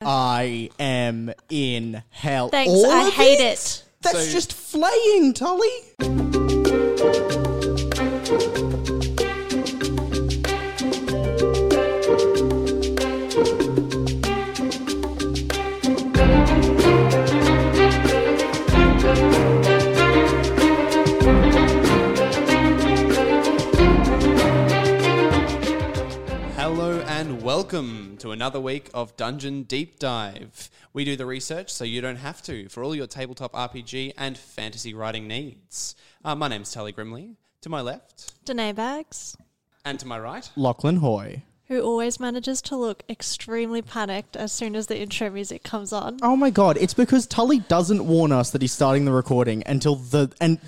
I am in hell. Thanks, All I of hate it. That's So- just flaying, Tully. Welcome to another week of Dungeon Deep Dive. We do the research so you don't have to for all your tabletop RPG and fantasy writing needs. Uh, my name's Tully Grimley. To my left Danae Bags, and to my right, Lachlan Hoy. Who always manages to look extremely panicked as soon as the intro music comes on. Oh my god, it's because Tully doesn't warn us that he's starting the recording until the and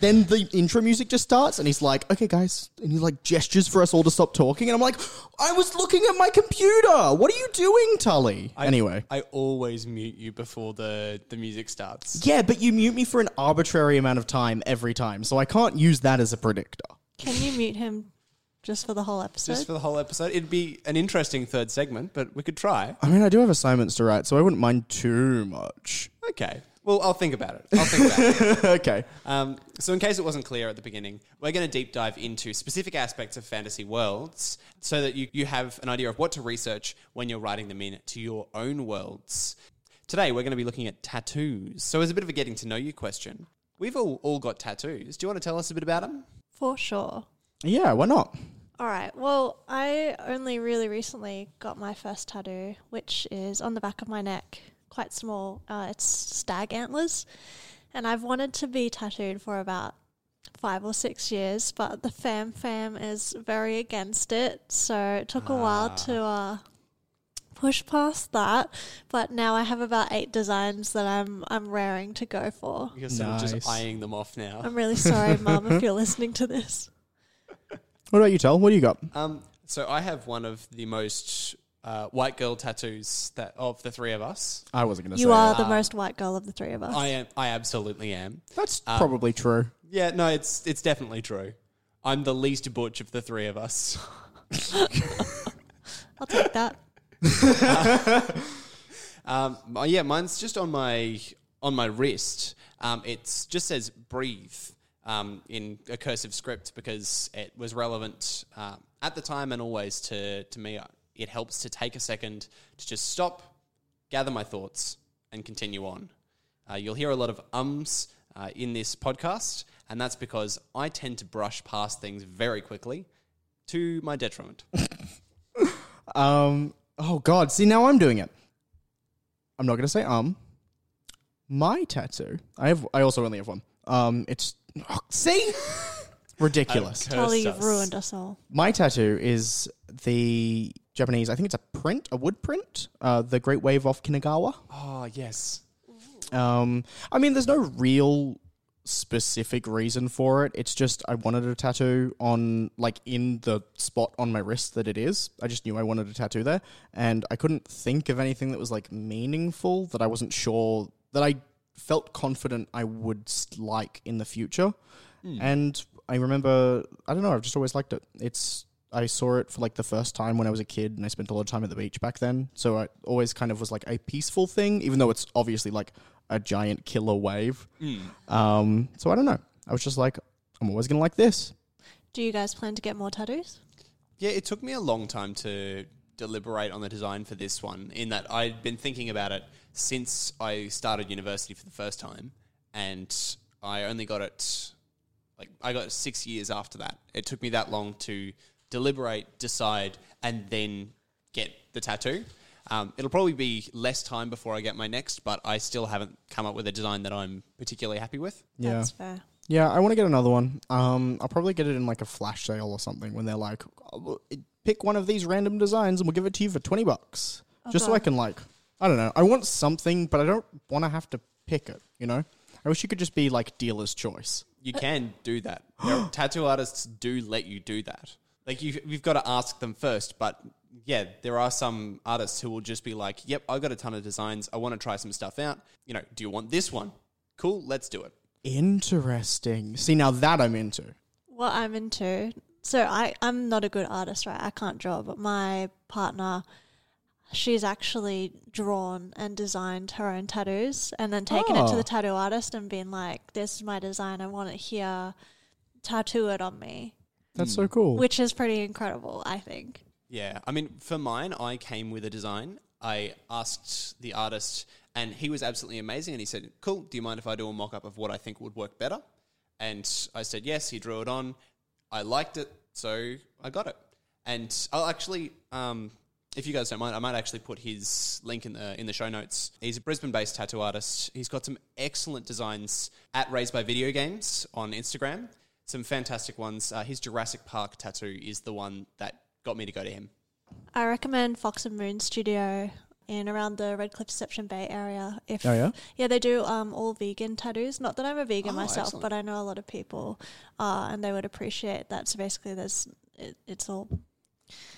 then the intro music just starts and he's like, "Okay guys." And he like gestures for us all to stop talking and I'm like, "I was looking at my computer. What are you doing, Tully?" I- anyway. I always mute you before the, the music starts. Yeah, but you mute me for an arbitrary amount of time every time, so I can't use that as a predictor. Can you mute him just for the whole episode? Just for the whole episode. It'd be an interesting third segment, but we could try. I mean, I do have assignments to write, so I wouldn't mind too much. Okay. Well, I'll think about it. I'll think about it. okay. Um, so, in case it wasn't clear at the beginning, we're going to deep dive into specific aspects of fantasy worlds so that you, you have an idea of what to research when you're writing them in to your own worlds. Today, we're going to be looking at tattoos. So, as a bit of a getting to know you question, we've all, all got tattoos. Do you want to tell us a bit about them? for sure. Yeah, why not? All right. Well, I only really recently got my first tattoo, which is on the back of my neck, quite small. Uh, it's stag antlers, and I've wanted to be tattooed for about five or six years, but the fam fam is very against it, so it took a while to uh, push past that. But now I have about eight designs that I'm I'm raring to go for. You're sort of Nice. just eyeing them off now. I'm really sorry, Mum, if you're listening to this. What about you, Tel? What do you got? Um, so, I have one of the most uh, white girl tattoos that of the three of us. I wasn't going to say. You are that. the most white girl of the three of us. I am. I absolutely am. That's Um, probably true. Yeah, no, it's it's definitely true. I'm the least butch of the three of us. I'll take that. Um, yeah, mine's just on my on my wrist. Um, it just says "breathe" um, in a cursive script because it was relevant uh, at the time and always to to me. It helps to take a second to just stop, gather my thoughts, and continue on. Uh, you'll hear a lot of ums uh, in this podcast, and that's because I tend to brush past things very quickly, to my detriment. Um. Oh God. See, now I'm doing it. I'm not going to say um. My tattoo. I have. I also only have one. Um. It's. Oh, see. Ridiculous. Tully, Cursed you've ruined us all. My tattoo is the Japanese. I think it's a print, a wood print. Uh, the Great Wave off Kanagawa. Oh yes, Um, I mean, there's no real specific reason for it. It's just I wanted a tattoo on, like, in the spot on my wrist that it is. I just knew I wanted a tattoo there, and I couldn't think of anything that was like meaningful that I wasn't sure that I felt confident I would like in the future. And I remember, I don't know, I've just always liked it. It's I saw it for like the first time when I was a kid, and I spent a lot of time at the beach back then. So I always kind of was like a peaceful thing, even though it's obviously like a giant killer wave. Um, so I don't know. I was just like, I'm always gonna like this. Do you guys plan to get more tattoos? Yeah, it took me a long time to deliberate on the design for this one, in that I'd been thinking about it since I started university for the first time, and I only got it like I got it six years after that. It took me that long to deliberate, decide, and then get the tattoo. Um, it'll probably be less time before I get my next, but I still haven't come up with a design that I'm particularly happy with. Yeah. That's fair. Yeah, I want to get another one. Um, I'll probably get it in like a flash sale or something when they're like, oh, pick one of these random designs and we'll give it to you for 20 bucks. Oh, Just so I can, like, I don't know. I want something, but I don't want to have to pick it, you know? I wish you could just be like dealer's choice. You can do that. There- tattoo artists do let you do that. Like you, you've got to ask them first. But yeah, there are some artists who will just be like, "Yep, I've got a ton of designs. I want to try some stuff out. You know, do you want this one? Cool, let's do it." Interesting. See, now that I'm into. what I'm into. So I I'm not a good artist, right? I can't draw, but my partner she's actually drawn and designed her own tattoos and then taken it to Oh. the tattoo artist and been like, "This is my design. I want it here. Tattoo it on me." That's so cool. Which is pretty incredible, I think. Yeah, I mean, for mine, I came with a design. I asked the artist, and he was absolutely amazing. And he said, "Cool. Do you mind if I do a mock up of what I think would work better?" And I said, "Yes." He drew it on. I liked it, so I got it. And I'll actually, um, if you guys don't mind, I might actually put his link in the in the show notes. He's a Brisbane-based tattoo artist. He's got some excellent designs at Raised by Video Games on Instagram. Some fantastic ones. Uh, his Jurassic Park tattoo is the one that got me to go to him. I recommend Fox and Moon Studio in around the Redcliffe Deception Bay area. If Oh, yeah? yeah, they do um all vegan tattoos. Not that I'm a vegan Oh, myself, excellent. but I know a lot of people, uh, and they would appreciate that. So basically, there's it, it's all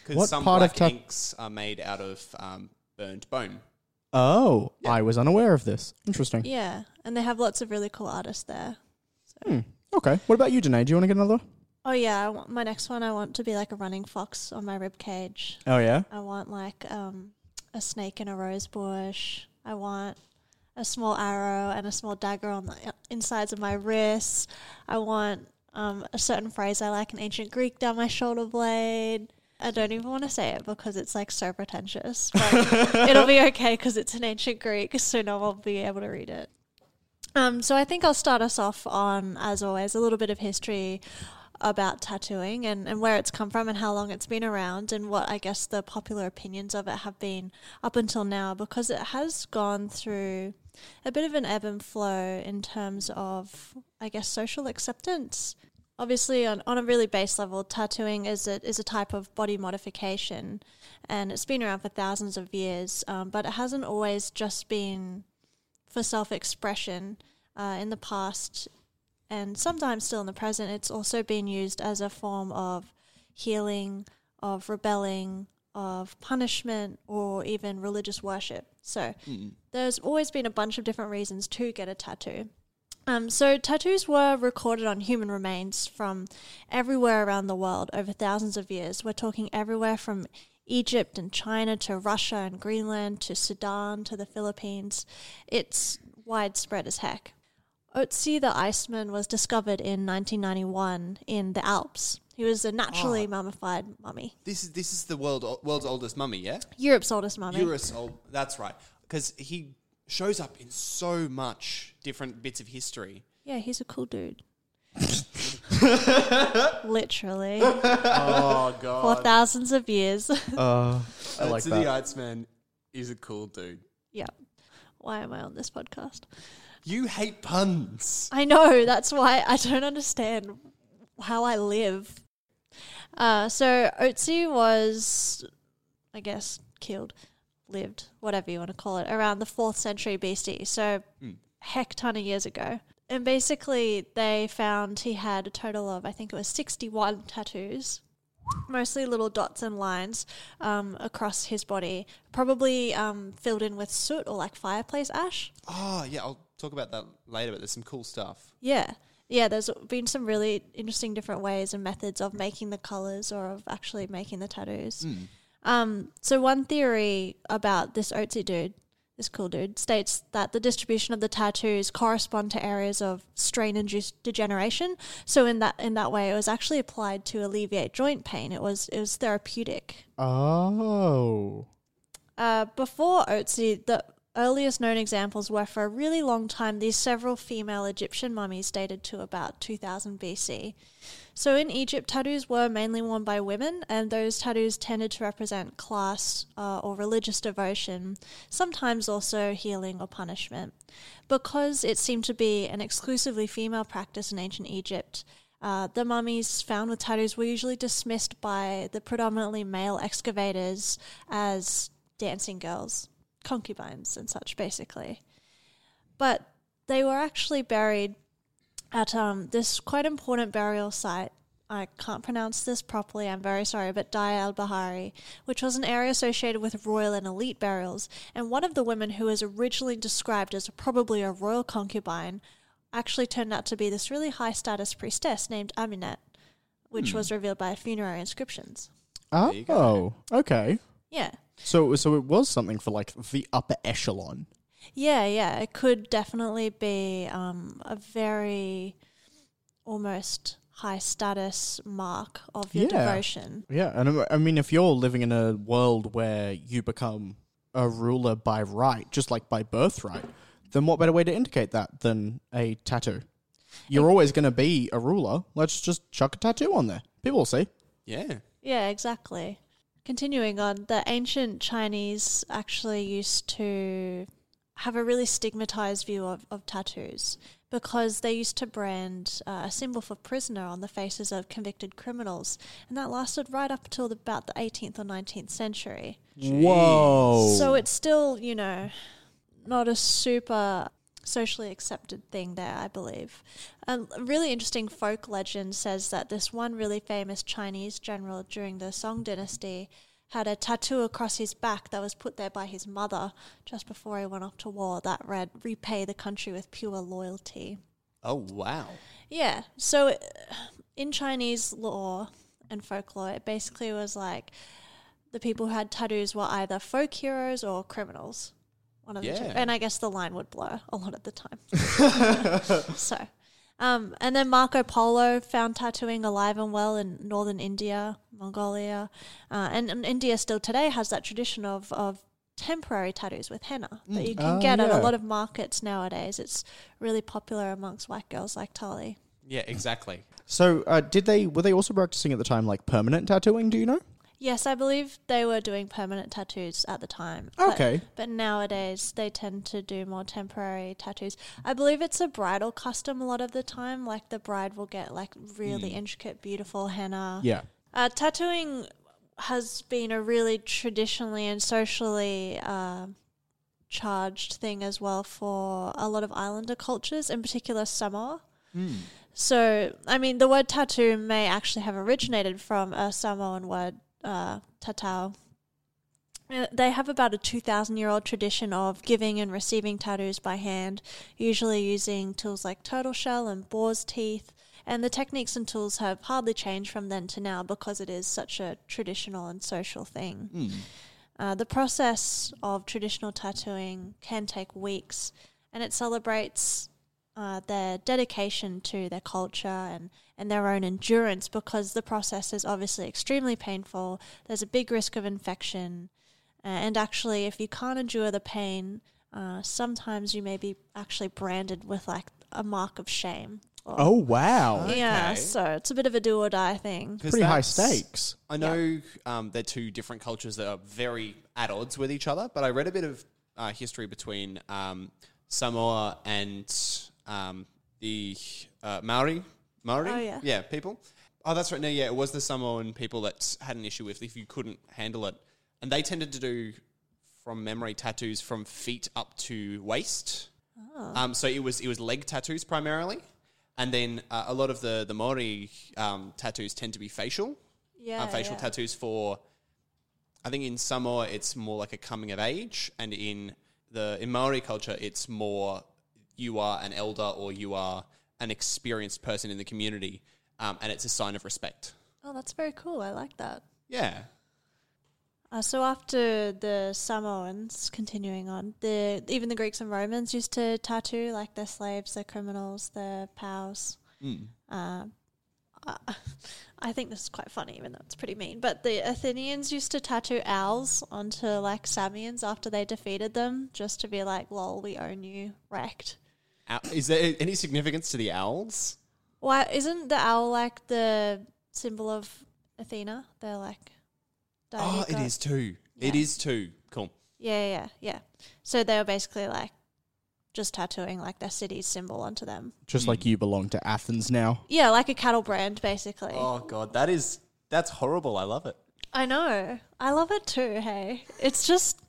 Because What some part of black tat- inks are made out of um, burned bone. oh, I was unaware of this. Interesting. yeah, and they have lots of really cool artists there. Hmm. Okay. What about you, Danae? Do you want to get another? Oh yeah, I want, my next one I want to be like a running fox on my rib cage. Oh, yeah? I want like um, a snake in a rose bush. I want a small arrow and a small dagger on the uh, insides of my wrists. I want um, a certain phrase I like in ancient Greek down my shoulder blade. I don't even want to say it because it's like so pretentious. But it'll be okay because it's in ancient Greek, so no one will be able to read it. Um, so I think I'll start us off on, as always, a little bit of history about tattooing and, and where it's come from and how long it's been around and what I guess the popular opinions of it have been up until now because it has gone through a bit of an ebb and flow in terms of I guess social acceptance. Obviously on, on a really base level, tattooing is a is a type of body modification and it's been around for thousands of years, um, but it hasn't always just been for self expression. Uh, in the past, and sometimes still in the present, it's also been used as a form of healing, of rebelling, of punishment, or even religious worship. So there's always been a bunch of different reasons to get a tattoo. Um, so tattoos were recorded on human remains from everywhere around the world over thousands of years. We're talking everywhere from Egypt and China to Russia and Greenland to Sudan to the Philippines. It's widespread as heck. Otzi the Iceman was discovered in 1991 in the Alps. He was a naturally mummified mummy. This is this is the world world's oldest mummy, yeah. Europe's oldest mummy. Eurus old. That's right. Because he shows up in so much different bits of history. Yeah, he's a cool dude. Literally. Oh god. For thousands of years. Uh, I like the that. Iceman is a cool dude. yeah. Why am I on this podcast? You hate puns. I know, that's why I don't understand how I live. Uh, so Otzi was, I guess, killed, lived, whatever you want to call it, around the 4th century BC. So heck ton of years ago. And basically, they found he had a total of, I think it was 61 tattoos, mostly little dots and lines um, across his body, probably um, filled in with soot or like fireplace ash. Oh yeah, I'll talk about that later. But there's some cool stuff. Yeah. Yeah, there's been some really interesting different ways and methods of making the colors or of actually making the tattoos. Um, so one theory about this Otzi dude, this cool dude, states that the distribution of the tattoos correspond to areas of strain-induced degeneration. So in that in that way, it was actually applied to alleviate joint pain. It was it was therapeutic. Oh. Uh, before Otzi, the earliest known examples were for a really long time these several female Egyptian mummies dated to about 2000 BC. So in Egypt, tattoos were mainly worn by women, and those tattoos tended to represent class uh, or religious devotion, sometimes also healing or punishment. Because it seemed to be an exclusively female practice in ancient Egypt, Uh, the mummies found with tattoos were usually dismissed by the predominantly male excavators as dancing girls, concubines, and such, basically. But they were actually buried at um, this quite important burial site. I can't pronounce this properly, I'm very sorry, but Daya al Bahari, which was an area associated with royal and elite burials. And one of the women who was originally described as probably a royal concubine actually turned out to be this really high status priestess named Aminet, which was revealed by funerary inscriptions. you go. Oh, okay. Yeah. So so it was something for like the upper echelon. Yeah, yeah. It could definitely be um, a very almost high status mark of your Yeah. devotion. Yeah, and I- I mean, if you're living in a world where you become a ruler by right, just like by birthright, then what better way to indicate that than a tattoo? You're always going to be a ruler. Let's just chuck a tattoo on there. People will see. Yeah. Yeah, exactly. Continuing on, the ancient Chinese actually used to have a really stigmatized view of, of tattoos because they used to brand uh, a symbol for prisoner on the faces of convicted criminals, and that lasted right up until about the 18th or 19th century. Whoa! So it's still, you know, not a super socially accepted thing there, I believe. A really interesting folk legend says that this one really famous Chinese general during the Song dynasty had a tattoo across his back that was put there by his mother just before he went off to war that read, Repay the country with pure loyalty. Oh wow. Yeah. So uh, in Chinese law and folklore, it basically was like the people who had tattoos were either folk heroes or criminals. One of the two. And I guess the line would blur a lot of the time. so. Um, and then Marco Polo found tattooing alive and well in northern India, Mongolia, uh, and, and India still today has that tradition of, of temporary tattoos with henna that you can Oh, get at a lot of markets nowadays. It's really popular amongst white girls like Tully. Yeah, exactly. So, uh, did they were they also practicing at the time like permanent tattooing? Do you know? Yes, I believe they were doing permanent tattoos at the time. Okay. But, nowadays they tend to do more temporary tattoos. I believe it's a bridal custom a lot of the time. Like the bride will get like really intricate, beautiful henna. Yeah. Uh, tattooing has been a really traditionally and socially uh, charged thing as well for a lot of islander cultures, in particular Samoa. So, I mean, the word tattoo may actually have originated from a Samoan word, uh, tatau. Uh, They have about a 2,000 year old tradition of giving and receiving tattoos by hand, usually using tools like turtle shell and boar's teeth. And the techniques and tools have hardly changed from then to now because it is such a traditional and social thing. Uh, the process of traditional tattooing can take weeks, and it celebrates uh, their dedication to their culture and, and their own endurance because the process is obviously extremely painful. There's a big risk of infection. Uh, and actually, if you can't endure the pain, uh, sometimes you may be actually branded with like a mark of shame. or- Oh wow! yeah. okay. So it's a bit of a do or die thing. Pretty high stakes. I know um, they're two different cultures that are very at odds with each other, but I read a bit of uh, history between um, Samoa and um, the uh, Maori. Maori? Oh, yeah. people. Oh, that's right. No, yeah, it was the Samoan people that had an issue with if you couldn't handle it. And they tended to do, from memory, tattoos from feet up to waist. Um, so it was it was leg tattoos primarily, and then uh, a lot of the the Maori um, tattoos tend to be facial Yeah. uh, facial yeah. tattoos for I think in Samoa it's more like a coming of age and in the in Maori culture it's more you are an elder or you are an experienced person in the community um, and it's a sign of respect. Oh, that's very cool. I like that. Yeah. Uh, so after the Samoans, continuing on, the even the Greeks and Romans used to tattoo like their slaves, their criminals, their pals. Uh, I- I think this is quite funny, even though it's pretty mean. But the Athenians used to tattoo owls onto like Samians after they defeated them, just to be like, "Lol, we own you, wrecked." Ow- Is there any significance to the owls? Why isn't the owl like the symbol of Athena? They're like. Oh, deity it too. It Yeah. is too. Cool. Yeah, yeah, yeah. So they were basically like just tattooing like their city's symbol onto them. Just like hmm. you belong to Athens now. Yeah, like a cattle brand, basically. Oh god, that is that's horrible. I love it. I know. I love it too. Hey, it's just,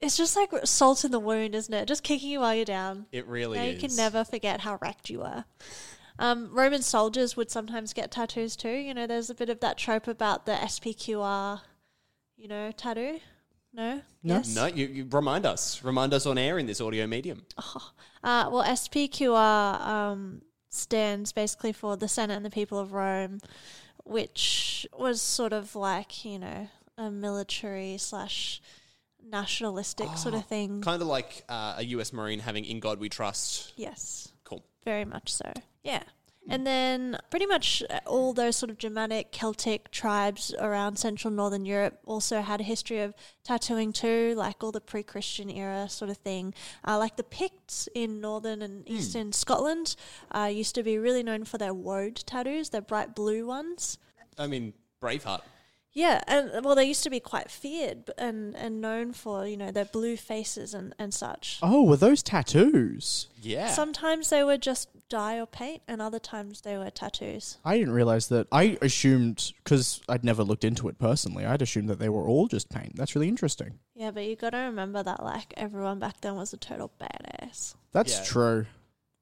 it's just like salt in the wound, isn't it? Just kicking you while you're down. It really Now is. you can never forget how wrecked you were. Um, Roman soldiers would sometimes get tattoos too. You know, there's a bit of that trope about the SPQR, you know, tattoo. No? No. Yes? No, you, you remind us. Remind us on air in this audio medium. Uh, well, SPQR um, stands basically for the Senate and the People of Rome, which was sort of like, you know, a military slash nationalistic sort of thing. Kind of like uh, a US Marine having In God We Trust. Yes. Cool. Very much so. Yeah. And then pretty much uh, all those sort of Germanic, Celtic tribes around Central Northern Europe also had a history of tattooing too, like all the pre Christian era sort of thing. Uh, like the Picts in Northern and Eastern Scotland uh, used to be really known for their woad tattoos, their bright blue ones. I mean, Braveheart. Yeah, and uh, well, they used to be quite feared and, and known for, you know, their blue faces and, and such. Oh, were those tattoos? Yeah. Sometimes they were just dye or paint, and other times they were tattoos. I didn't realize that. I assumed because I'd never looked into it personally. I'd assumed that they were all just paint. That's really interesting. Yeah, but you got to remember that like everyone back then was a total badass. That's Yeah. true.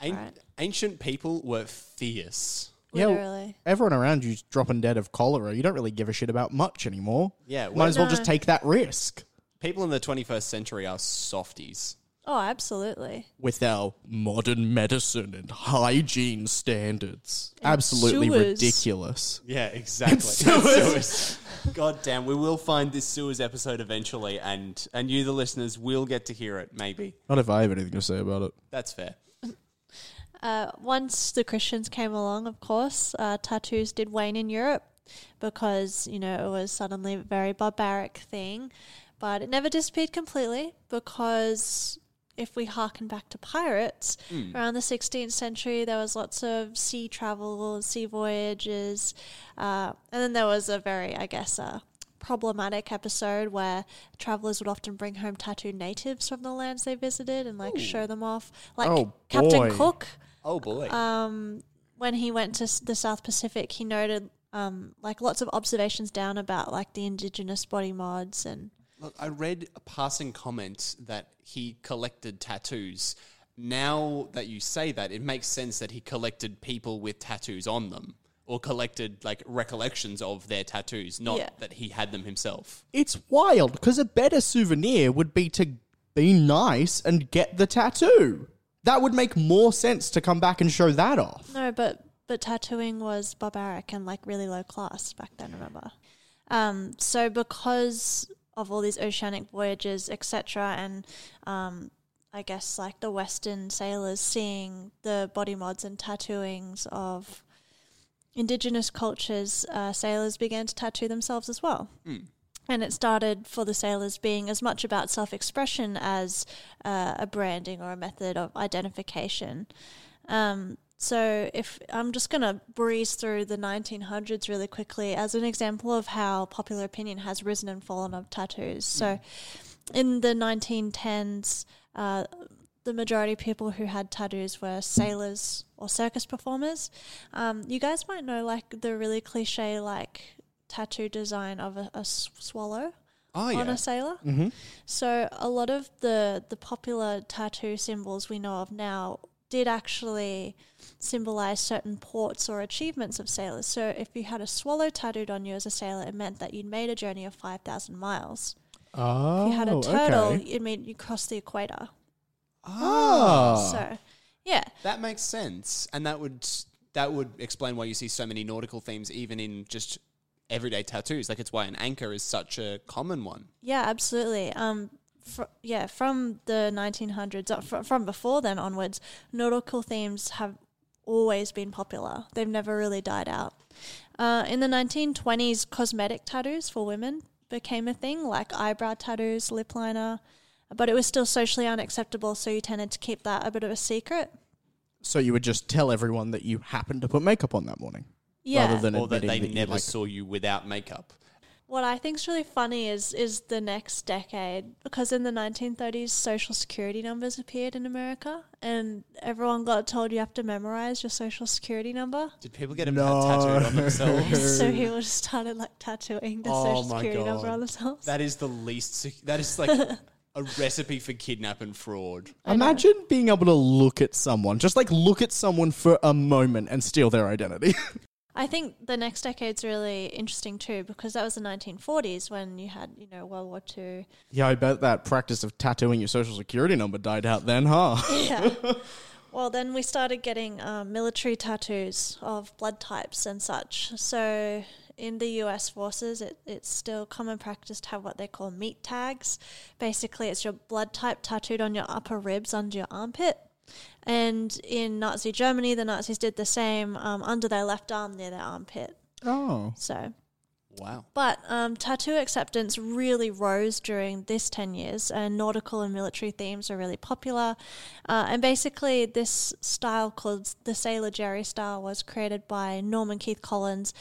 An- Right. Ancient people were fierce. Yeah, w- Everyone around you's dropping dead of cholera. You don't really give a shit about much anymore. Yeah. Might as well No. just take that risk People in the 21st century are softies. Oh, absolutely. with our modern medicine and hygiene standards. Absolutely sewers. ridiculous. Yeah, exactly. sewers. God damn, we will find this sewers episode eventually, and and you, the listeners, will get to hear it. Maybe Not if I have anything to say about it. that's fair. Uh, once the Christians came along, of course, uh, tattoos did wane in Europe because you know it was suddenly a very barbaric thing, but it never disappeared completely because. If we harken back to pirates, around the 16th century, there was lots of sea travel, sea voyages, uh, and then there was a very, I guess, uh, problematic episode where travelers would often bring home tattooed natives from the lands they visited and like show them off, like Oh, Captain boy. Cook Oh boy. um, when he went to the South Pacific, he noted um, like lots of observations down about like the indigenous body mods and Look, I read a passing comment that he collected tattoos. Now that you say that, it makes sense that he collected people with tattoos on them. Or collected like recollections of their tattoos, not Yeah. that he had them himself. It's wild because a better souvenir would be to be nice and get the tattoo. That would make more sense to come back and show that off. no, but but tattooing was barbaric and like really low class back then. Remember, um, so because of all these oceanic voyages, etc., and um, I guess like the Western sailors seeing the body mods and tattooings of indigenous cultures, uh, sailors began to tattoo themselves as well. And it started for the sailors being as much about self expression as uh, a branding or a method of identification. Um, so, if I'm just going to breeze through the 1900s really quickly as an example of how popular opinion has risen and fallen of tattoos. So, in the 1910s, uh, the majority of people who had tattoos were sailors or circus performers. Um, you guys might know like the really cliche like tattoo design of a swallow Oh on a sailor. Mm-hmm. So a lot of the the popular tattoo symbols we know of now did actually symbolize certain ports or achievements of sailors. So if you had a swallow tattooed on you as a sailor, it meant that you'd made a journey of five thousand miles. Oh, If you had a turtle, okay. it meant you crossed the equator. Oh. So yeah, That makes sense, and that would that would explain why you see so many nautical themes even in just everyday tattoos. Like it's why an anchor is such a common one. Yeah, absolutely. Um, fr- yeah, from the 1900s, uh, fr- from before then onwards, nautical themes have always been popular. They've never really died out. Uh, in the 1920s, cosmetic tattoos for women became a thing, like eyebrow tattoos, lip liner, but it was still socially unacceptable, so you tended to keep that a bit of a secret. So you would just tell everyone that you happened to put makeup on that morning, Yeah. rather than or that they that never like- saw you without makeup. what I think is really funny is is the next decade because in the 1930s, social security numbers appeared in America, and everyone got told you have to memorize your social security number. Did people get them No. tattooed on themselves? so people just started like tattooing their Oh social my security number on themselves. that is the least. sec- That is like a recipe for kidnap and fraud. Imagine being able to look at someone, just like look at someone for a moment and steal their identity. I think the next decade's really interesting too because that was the 1940s when you had you know World War Two. yeah, I bet that practice of tattooing your social security number died out then, huh? Yeah. well, then we started getting um, military tattoos of blood types and such. So in the US forces, it, it's still common practice to have what they call meat tags. Basically, it's your blood type tattooed on your upper ribs under your armpit. And in Nazi Germany, the Nazis did the same um, under their left arm near their armpit. oh. So Wow. but um, tattoo acceptance really rose during this 10 years, and nautical and military themes are really popular. Uh, and basically, this style called the Sailor Jerry style was created by Norman Keith Collins.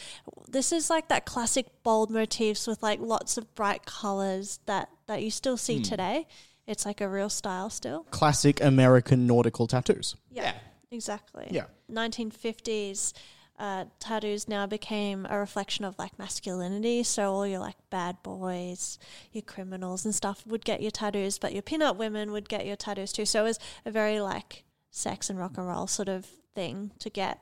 This is like that classic bold motifs with like lots of bright colors that, that you still see today. It's like a real style still. Classic American nautical tattoos. Yeah. Exactly. Yeah. 1950s uh, tattoos now became a reflection of like masculinity. So all your like bad boys, your criminals and stuff would get your tattoos, but your pin-up women would get your tattoos too. So it was a very like sex and rock and roll sort of thing to get.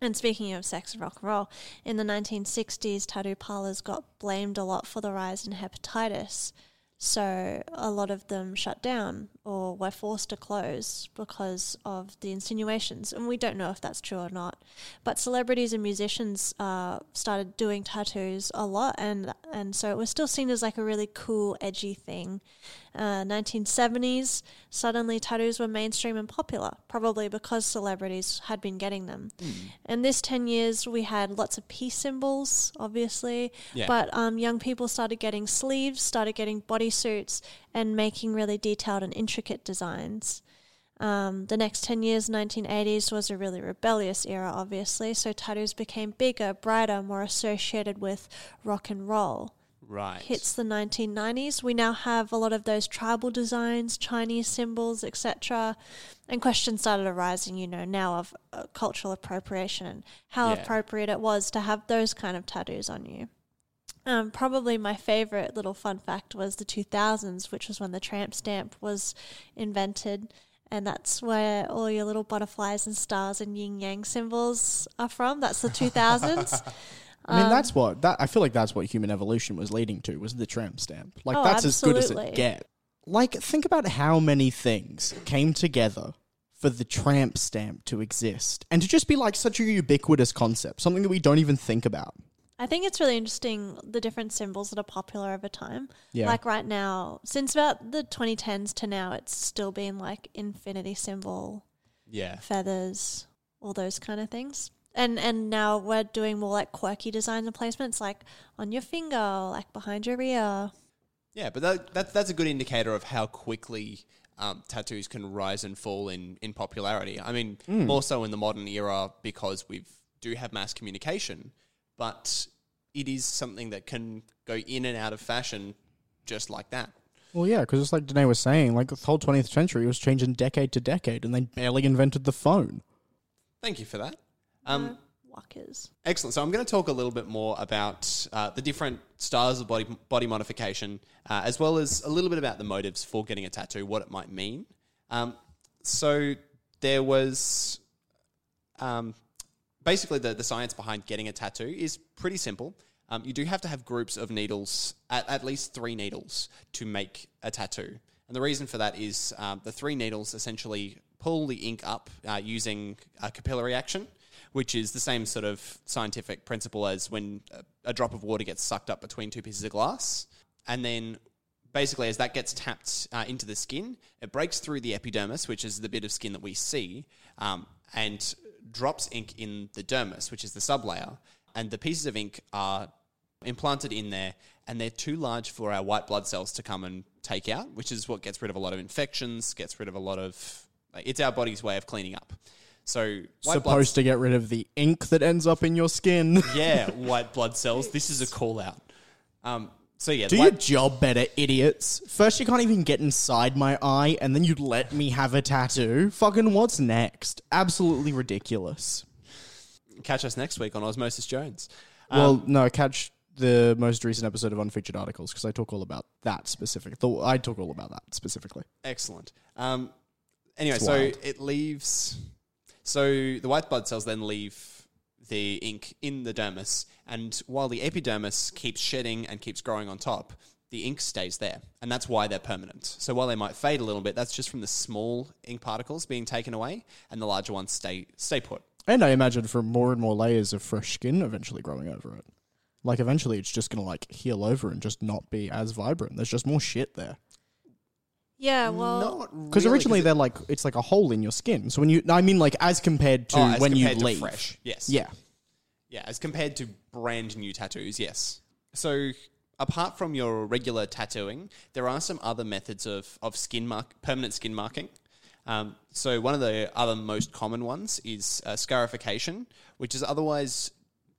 And speaking of sex and rock and roll, in the 1960s, tattoo parlors got blamed a lot for the rise in hepatitis. So a lot of them shut down or were forced to close because of the insinuations. And we don't know if that's true or not. But celebrities and musicians uh, started doing tattoos a lot, and and so it was still seen as like a really cool, edgy thing. Uh, 1970s, suddenly tattoos were mainstream and popular, probably because celebrities had been getting them. And this 10 years, we had lots of peace symbols, obviously, Yeah. but um, young people started getting sleeves, started getting bodysuits, and making really detailed and intricate designs. Um, the next 10 years, 1980s, was a really rebellious era, obviously, so tattoos became bigger, brighter, more associated with rock and roll Right. hits the 1990s, we now have a lot of those tribal designs, Chinese symbols, etc. And questions started arising, you know, now of uh, cultural appropriation and how Yeah. appropriate it was to have those kind of tattoos on you. Um, probably my favorite little fun fact was the 2000s, which was when the tramp stamp was invented. And that's where all your little butterflies and stars and yin yang symbols are from. That's the 2000s. I mean, that's what that I feel like that's what human evolution was leading to was the tramp stamp. Like Oh, that's as good as absolutely. it get. Like think about how many things came together for the tramp stamp to exist and to just be like such a ubiquitous concept, something that we don't even think about. I think it's really interesting the different symbols that are popular over time. Yeah. Like right now, since about the 2010s to now, it's still been like infinity symbol, Yeah. feathers, all those kind of things. And and now we're doing more like quirky designs and placements, like on your finger, like behind your ear. Yeah, but that, that that's a good indicator of how quickly um, tattoos can rise and fall in, in popularity. I mean, more so in the modern era because we do have mass communication, but it is something that can go in and out of fashion just like that. Well, yeah, because it's like Danae was saying, like the whole 20th century was changing decade to decade, and they barely invented the phone. Thank you for that. Um, Walkers. Excellent. So I'm going to talk a little bit more about uh, the different styles of body body modification, uh, as well as a little bit about the motives for getting a tattoo, what it might mean. Um, so there was um, basically the, the science behind getting a tattoo is pretty simple. Um, you do have to have groups of needles, at, at least three needles, to make a tattoo. And the reason for that is um, the three needles essentially pull the ink up uh, using a capillary action, which is the same sort of scientific principle as when a, a drop of water gets sucked up between two pieces of glass. And then basically, as that gets tapped uh, into the skin, it breaks through the epidermis, which is the bit of skin that we see, um, and drops ink in the dermis, which is the sublayer. And the pieces of ink are implanted in there, and they're too large for our white blood cells to come and take out, which is what gets rid of a lot of infections, gets rid of a lot of. like, It's our body's way of cleaning up. So, white blood Supposed to get rid of the ink that ends up in your skin. yeah, white blood cells. This is a call out. Um, so yeah, Do your job better, idiots. First, you can't even get inside my eye, and then you let me have a tattoo. Fucking what's next? Absolutely ridiculous. catch us next week on Osmosis Jones. well, no, catch the most recent episode of Unfeatured Articles because I talk all about that specific. I talk all about that specifically. Excellent. Um, anyway, so it leaves. So the white blood cells then leave the ink in the dermis, and while the epidermis keeps shedding and keeps growing on top, the ink stays there, and that's why they're permanent. So while they might fade a little bit, that's just from the small ink particles being taken away, and the larger ones stay stay put. And I imagine from more and more layers of fresh skin eventually growing over it. Like eventually it's just gonna like heal over and just not be as vibrant. There's just more shit there. Yeah, well, Not Because really, originally they're like it's like a hole in your skin. So when you I mean like as compared to Oh, as when you compared to leave. fresh, yes. Yeah. Yeah, as compared to brand new tattoos, yes. So apart from your regular tattooing, there are some other methods of, of skin mark permanent skin marking. Um, so one of the other most common ones is uh, scarification, which is otherwise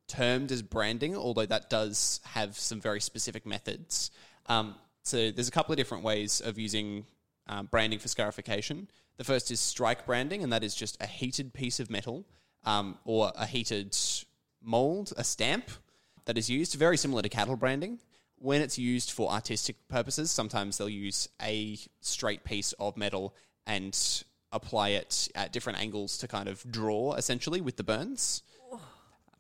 termed as branding, although that does have some very specific methods. Um, so there's a couple of different ways of using um, branding for scarification. The first is strike branding, and that is just a heated piece of metal um, or a heated mold, a stamp that is used, very similar to cattle branding. When it's used for artistic purposes, sometimes they'll use a straight piece of metal and apply it at different angles to kind of draw, essentially, with the burns.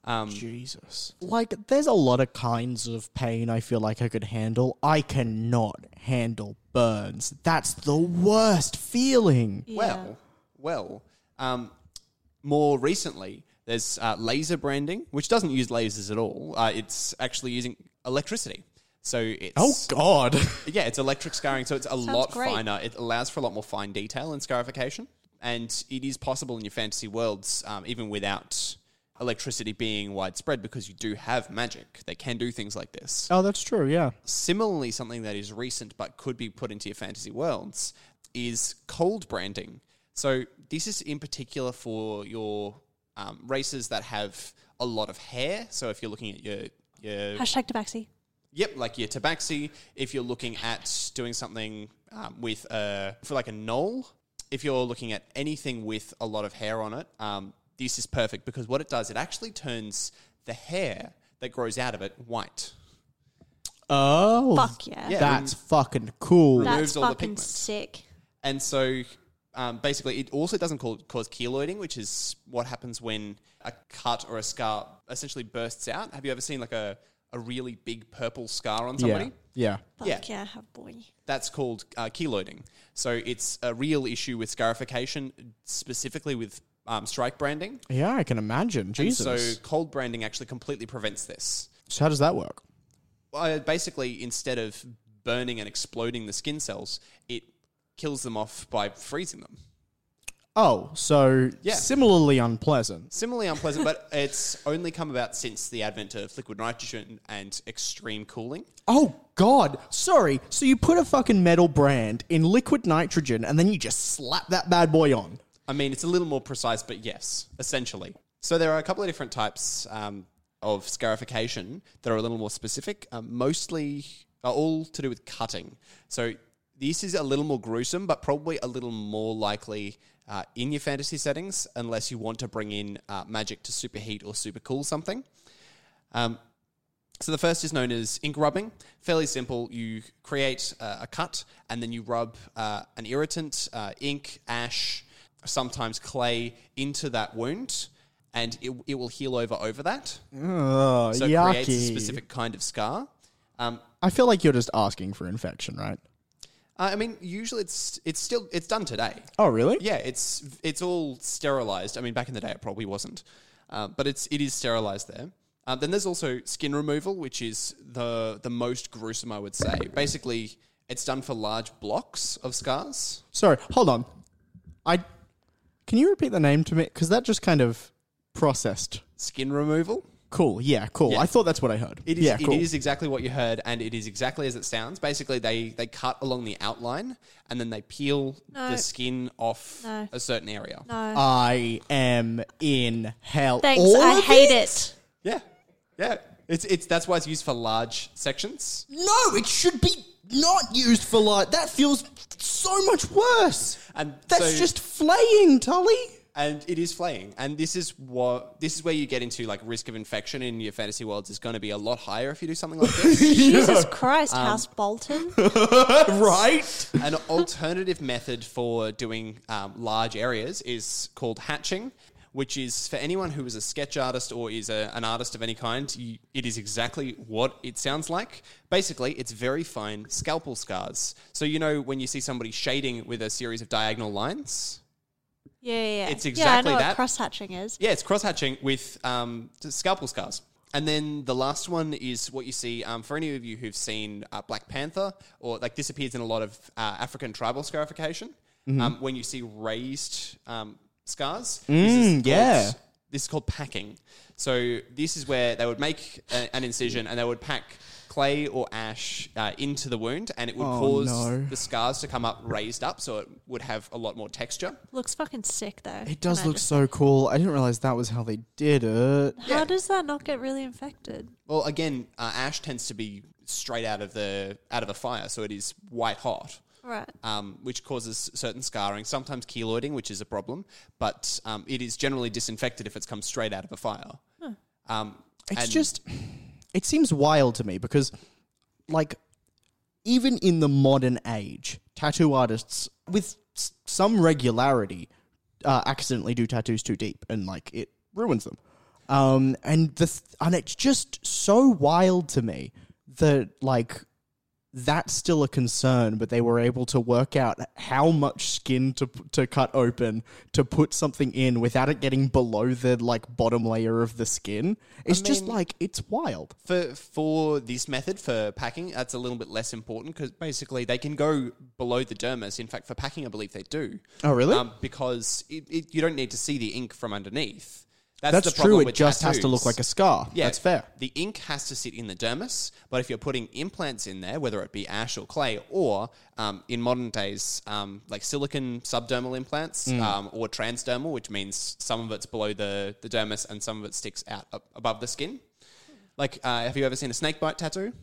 Um, Jesus. Like, there's a lot of kinds of pain I feel like I could handle. I cannot handle burns. That's the worst feeling. yeah. Well, well, um, more recently, there's uh, laser branding, which doesn't use lasers at all. Uh, it's actually using electricity. So it's Oh, God. yeah, it's electric scarring, so it's a lot great. finer. It allows for a lot more fine detail in scarification, and it is possible in your fantasy worlds, um, even without electricity being widespread, because you do have magic. They can do things like this. oh, that's true, yeah. Similarly, something that is recent but could be put into your fantasy worlds is cold branding. So this is in particular for your um, races that have a lot of hair. So if you're looking at your your Hashtag tabaxi. Yep, like your tabaxi. If you're looking at doing something um, with a for like a gnoll, if you're looking at anything with a lot of hair on it, um, this is perfect because what it does, it actually turns the hair that grows out of it white. Oh. Fuck yeah. Yeah. That's fucking cool. That's removes all the fucking pigment. sick. And so, um, basically, it also doesn't call, cause keloiding, which is what happens when a cut or a scar essentially bursts out. Have you ever seen like a, a really big purple scar on somebody? yeah. Yeah. Fuck Yeah. yeah, boy. That's called uh, keloiding. So it's a real issue with scarification, specifically with um, strike branding. Yeah, I can imagine. And Jesus. so cold branding actually completely prevents this. so how does that work? Well, basically, instead of burning and exploding the skin cells, it kills them off by freezing them. Oh, so Yeah. similarly unpleasant. Similarly unpleasant, but it's only come about since the advent of liquid nitrogen and extreme cooling. Oh God! Sorry. So you put a fucking metal brand in liquid nitrogen, and then you just slap that bad boy on. I mean, it's a little more precise, but yes, essentially. So there are a couple of different types um, of scarification that are a little more specific. Um, mostly all to do with cutting. So this is a little more gruesome, but probably a little more likely uh, in your fantasy settings, unless you want to bring in uh, magic to superheat or super cool something. Um, so the first is known as ink rubbing. Fairly simple. You create uh, a cut and then you rub uh, an irritant, uh, ink, ash, sometimes clay into that wound, and it, it will heal over over that. Oh, So it yucky. creates a specific kind of scar. Um, I feel like you're just asking for infection, right? I mean, usually it's it's still it's done today. Oh, really? Yeah, it's it's all sterilized. I mean, back in the day, it probably wasn't, uh, but it's it is sterilized there. Uh, then there's also skin removal, which is the the most gruesome, I would say. Basically, it's done for large blocks of scars. Sorry, hold on. I can you repeat the name to me because that just kind of processed. Skin removal. Cool. Yeah. Cool. Yeah. I thought that's what I heard. It is, yeah. Cool. it is exactly what you heard, and it is exactly as it sounds. Basically, they, they cut along the outline, and then they peel No. the skin off No. a certain area. No. I am in hell. Thanks. All I of hate it? it. Yeah, yeah. It's it's that's why it's used for large sections. No, it should be not used for light. That feels so much worse. And That's so- just flaying, Tully. and it is flaying. And this is what this is where you get into like risk of infection in your fantasy worlds is going to be a lot higher if you do something like this. Jesus Christ, Um, House Bolton. right? An alternative method for doing um, large areas is called hatching, which is for anyone who is a sketch artist or is a, an artist of any kind. You, it is exactly what it sounds like. Basically, it's very fine scalpel scars. So you know when you see somebody shading with a series of diagonal lines. Yeah, yeah, yeah. It's yeah, I exactly know that. what cross hatching is. Yeah, it's cross hatching with um, scalpel scars. And then the last one is what you see um, for any of you who've seen uh, Black Panther, or like this appears in a lot of uh, African tribal scarification. Mm-hmm. Um, when you see raised um, scars, Mm, this is called, yeah. this is called packing. So this is where they would make a, an incision and they would pack clay or ash uh, into the wound, and it would Oh, cause no. the scars to come up raised up, so it would have a lot more texture. Looks fucking sick though. It does look so cool. I didn't realize that was how they did it. How does that not get really infected? Well, again, uh, ash tends to be straight out of the out of a fire, so it is white hot, Right. um, which causes certain scarring, sometimes keloiding, which is a problem. But um, it is generally disinfected if it's come straight out of a fire. Um, It's just, it seems wild to me because, like, even in the modern age, tattoo artists with s- some regularity uh, accidentally do tattoos too deep and like it ruins them. Um, and the th- and it's just so wild to me that like that's still a concern, but they were able to work out how much skin to to cut open to put something in without it getting below the like bottom layer of the skin. It's just mean- like it's wild. for for this method for packing, that's a little bit less important because basically they can go below the dermis. In fact, for packing, I believe they do. Oh, really? Um, because it, it, you don't need to see the ink from underneath. That's, That's the true. It with just has to look like a scar. Yeah, That's fair. The ink has to sit in the dermis, but if you're putting implants in there, whether it be ash or clay, or um, in modern days, um, like silicon subdermal implants Mm. um, or transdermal, which means some of it's below the, the dermis and some of it sticks out up above the skin. Like, uh, have you ever seen a snake bite tattoo?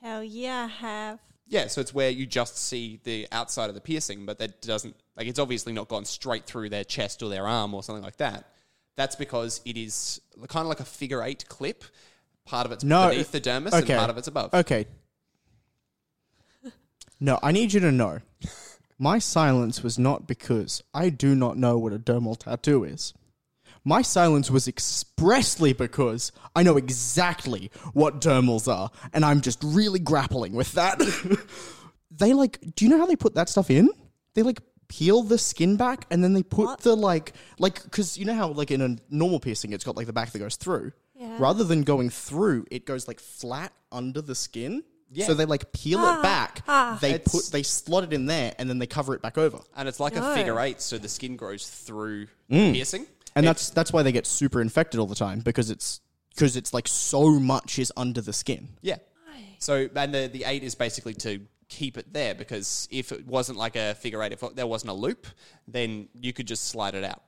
Hell yeah, I have. Yeah, so it's where you just see the outside of the piercing, but that doesn't like it's obviously not gone straight through their chest or their arm or something like that. That's because it is kind of like a figure eight clip. Part of it's No, beneath the dermis okay. and part of it's above. Okay. No, I need you to know. My silence was not because I do not know what a dermal tattoo is. My silence was expressly because I know exactly what dermals are, and I'm just really grappling with that. they like, do you know how they put that stuff in? They like peel the skin back and then they put What? the like, like, because you know how like in a normal piercing it's got like the back that goes through. Yeah. Rather than going through, it goes like flat under the skin. Yeah. So they like peel it ah, back. Ah. They It's- put they slot it in there and then they cover it back over. And it's like No. a figure eight, so the skin grows through the mm. piercing. And It- that's that's why they get super infected all the time because it's because it's like so much is under the skin. yeah. So and the the eight is basically to keep it there because if it wasn't like a figure eight, if there wasn't a loop, then you could just slide it out.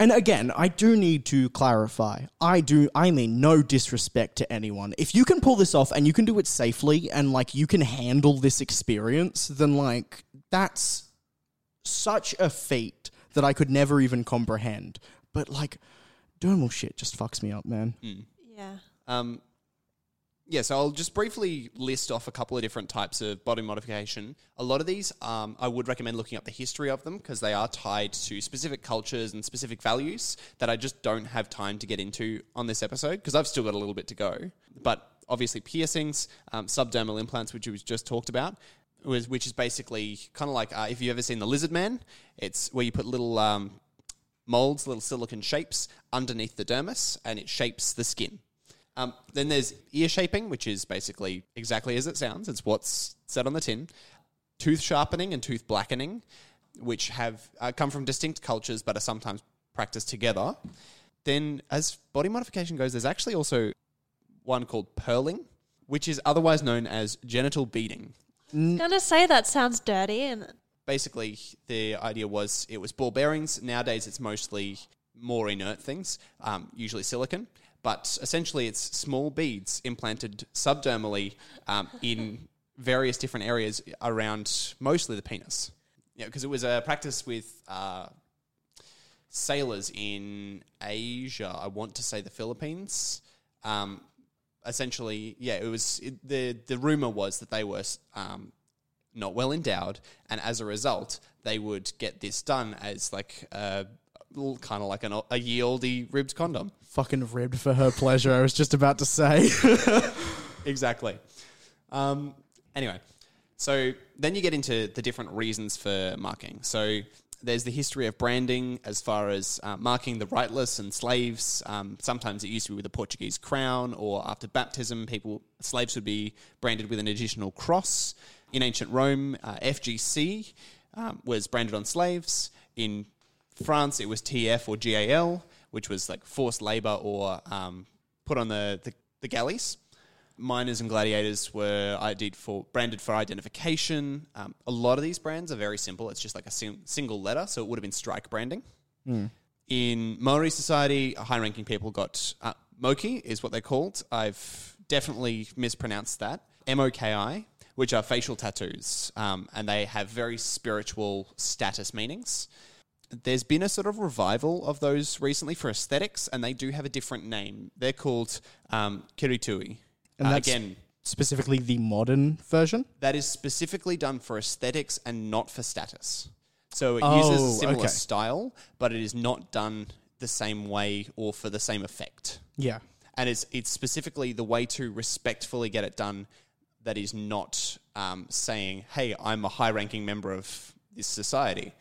And again, I do need to clarify. I do I mean no disrespect to anyone. If you can pull this off and you can do it safely and like you can handle this experience, then like that's such a feat that I could never even comprehend. But like dermal shit just fucks me up, man. Yeah. Um, yeah, so I'll just briefly list off a couple of different types of body modification. A lot of these, um, I would recommend looking up the history of them because they are tied to specific cultures and specific values that I just don't have time to get into on this episode because I've still got a little bit to go. But obviously, piercings, um, subdermal implants, which we just talked about, was, which is basically kind of like uh, if you've ever seen the Lizard Man, it's where you put little um, molds, little silicon shapes underneath the dermis, and it shapes the skin. Um, then there's ear shaping, which is basically exactly as it sounds. It's what's said on the tin. Tooth sharpening and tooth blackening, which have uh, come from distinct cultures but are sometimes practiced together. Then, as body modification goes, there's actually also one called pearling, which is otherwise known as genital beading. Gonna say that sounds dirty and basically the idea was it was ball bearings. Nowadays, it's mostly more inert things, um, usually silicon. But essentially it's small beads implanted subdermally um, in various different areas around mostly the penis. Because it was a practice with uh, sailors in Asia. I want to say the Philippines. Um, essentially, yeah, it was it, the the rumor was that they were um, not well endowed, and as a result, they would get this done as like kind of like an, a ye olde ribbed condom. Fucking ribbed for her pleasure. I was just about to say. exactly. Um, anyway, so then you get into the different reasons for marking. So there's the history of branding as far as uh, marking the rightless and slaves. Um, sometimes it used to be with a Portuguese crown, or after baptism, people slaves would be branded with an additional cross. In ancient Rome, uh, FGC um, was branded on slaves. In France, it was TF or GAL, which was like forced labor or um, put on the, the, the galleys miners and gladiators were ID'd for branded for identification. Um, a lot of these brands are very simple. It's just like a sing- single letter, so it would have been strike branding. In Maori society, high-ranking people got uh, moki is what they're called. I've definitely mispronounced that. M O K I, which are facial tattoos, um, and they have very spiritual status meanings. There's been a sort of revival of those recently for aesthetics, and they do have a different name. They're called um, kirituhi. And Uh, that's again, specifically the modern version. that is specifically done for aesthetics and not for status. So it Oh, uses a similar okay. style, but it is not done the same way or for the same effect. Yeah. And it's it's specifically the way to respectfully get it done that is not um, saying, "Hey, I'm a high-ranking member of this society."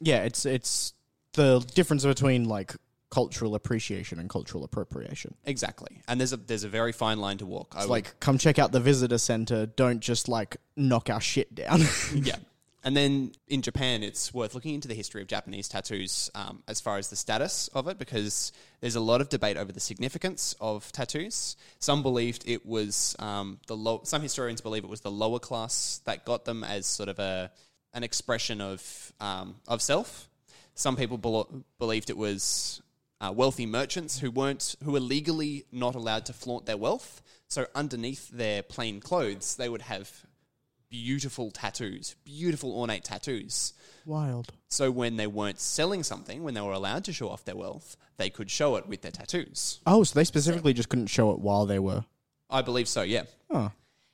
Yeah, it's it's the difference between like cultural appreciation and cultural appropriation. Exactly. And there's a there's a very fine line to walk. I It's would- like come check out the visitor center, don't just like knock our shit down. yeah. And then in Japan, it's worth looking into the history of Japanese tattoos um, as far as the status of it, because there's a lot of debate over the significance of tattoos. Some believed it was um, the low. Some historians believe it was the lower class that got them as sort of a an expression of um, of self. Some people belo- believed it was uh, wealthy merchants who weren't who were legally not allowed to flaunt their wealth. So underneath their plain clothes, they would have beautiful tattoos, beautiful ornate tattoos. Wild. So when they weren't selling something, when they were allowed to show off their wealth, they could show it with their tattoos. Oh, so they specifically just couldn't show it while they were. I believe so, yeah. Oh.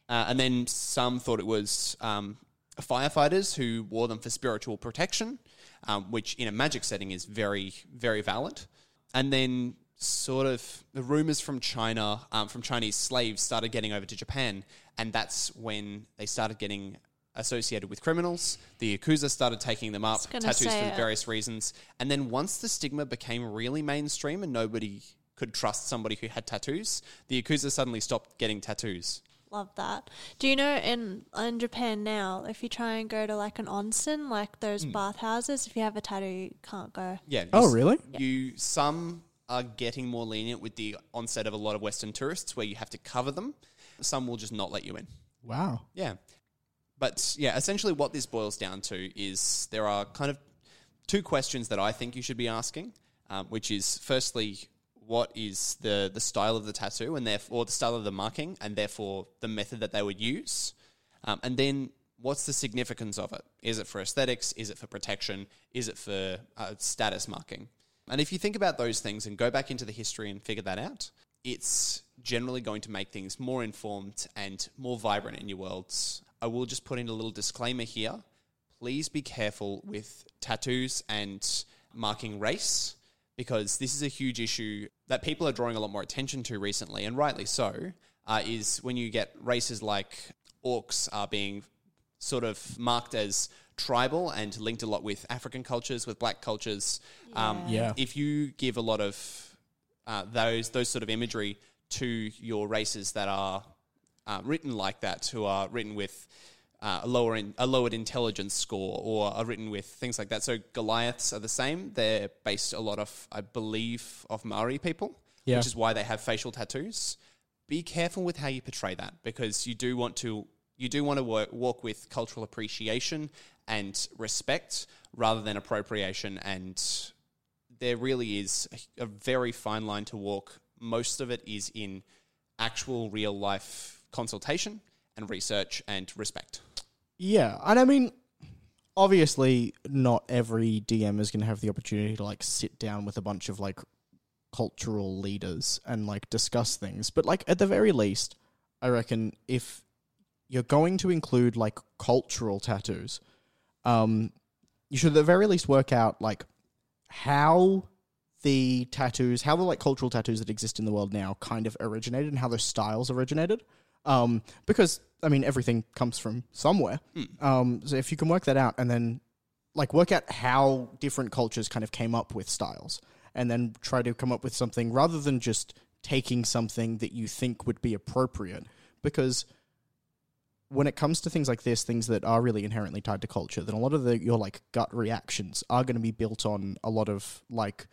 Uh, and then some thought it was um, firefighters who wore them for spiritual protection, um, which in a magic setting is very, very valid. And then, sort of, the rumors from China, um, from Chinese slaves, started getting over to Japan, and that's when they started getting associated with criminals. The Yakuza started taking them up, tattoos for uh, various reasons. And then, once the stigma became really mainstream and nobody could trust somebody who had tattoos, the Yakuza suddenly stopped getting tattoos. Love that. Do you know in in Japan now, if you try and go to like an onsen, like those Hmm. bathhouses, if you have a tattoo, you can't go. Yeah. you Oh, s- really? You some are getting more lenient with the onset of a lot of Western tourists, where you have to cover them. Some will just not let you in. Wow. Yeah. But yeah, essentially, what this boils down to is there are kind of two questions that I think you should be asking, um, which is firstly, what is the the style of the tattoo and therefore the style of the marking and therefore the method that they would use, um, and then what's the significance of it? Is it for aesthetics? Is it for protection? Is it for uh, status marking? And if you think about those things and go back into the history and figure that out, it's generally going to make things more informed and more vibrant in your worlds. I will just put in a little disclaimer here. Please be careful with tattoos and marking race because this is a huge issue that people are drawing a lot more attention to recently, and rightly so. Uh, is when you get races like orcs are being sort of marked as tribal and linked a lot with African cultures, with black cultures. Um, Yeah. If you give a lot of uh, those those sort of imagery to your races that are uh, written like that, who are written with uh, a lower in, a lowered intelligence score, or are written with things like that. So Goliaths are the same. They're based a lot of, I believe, of Maori people, Yeah. which is why they have facial tattoos. Be careful with how you portray that because you do want to you do want to work, walk with cultural appreciation and respect rather than appropriation and there really is a, a very fine line to walk most of it is in actual real life consultation and research and respect. Yeah, and I mean, obviously, not every DM is going to have the opportunity to like sit down with a bunch of like cultural leaders and like discuss things. But like at the very least, I reckon if you're going to include like cultural tattoos, um, you should at the very least work out like how the tattoos, how the like cultural tattoos that exist in the world now kind of originated and how those styles originated. Um, because I mean everything comes from somewhere. Um, so if you can work that out and then like work out how different cultures kind of came up with styles and then try to come up with something rather than just taking something that you think would be appropriate because when it comes to things like this things that are really inherently tied to culture then a lot of the your like gut reactions are going to be built on a lot of like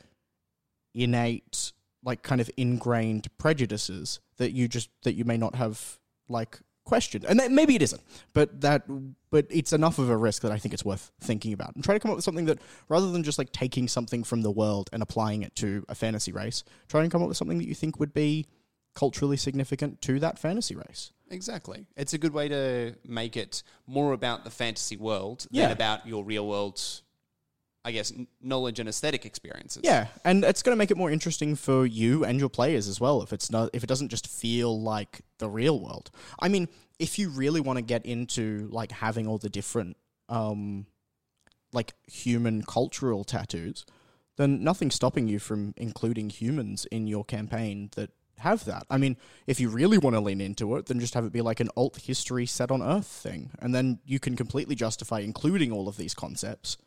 innate like kind of ingrained prejudices that you just that you may not have like question. and that, maybe it isn't but that but it's enough of a risk that i think it's worth thinking about and try to come up with something that rather than just like taking something from the world and applying it to a fantasy race try and come up with something that you think would be culturally significant to that fantasy race Exactly. It's a good way to make it more about the fantasy world Yeah. than about your real world, I guess, knowledge and aesthetic experiences. Yeah, and it's going to make it more interesting for you and your players as well. If it's not, if it doesn't just feel like the real world. I mean, if you really want to get into like having all the different, um, like human cultural tattoos, then nothing's stopping you from including humans in your campaign that have that. I mean, if you really want to lean into it, then just have it be like an alt history set on Earth thing, and then you can completely justify including all of these concepts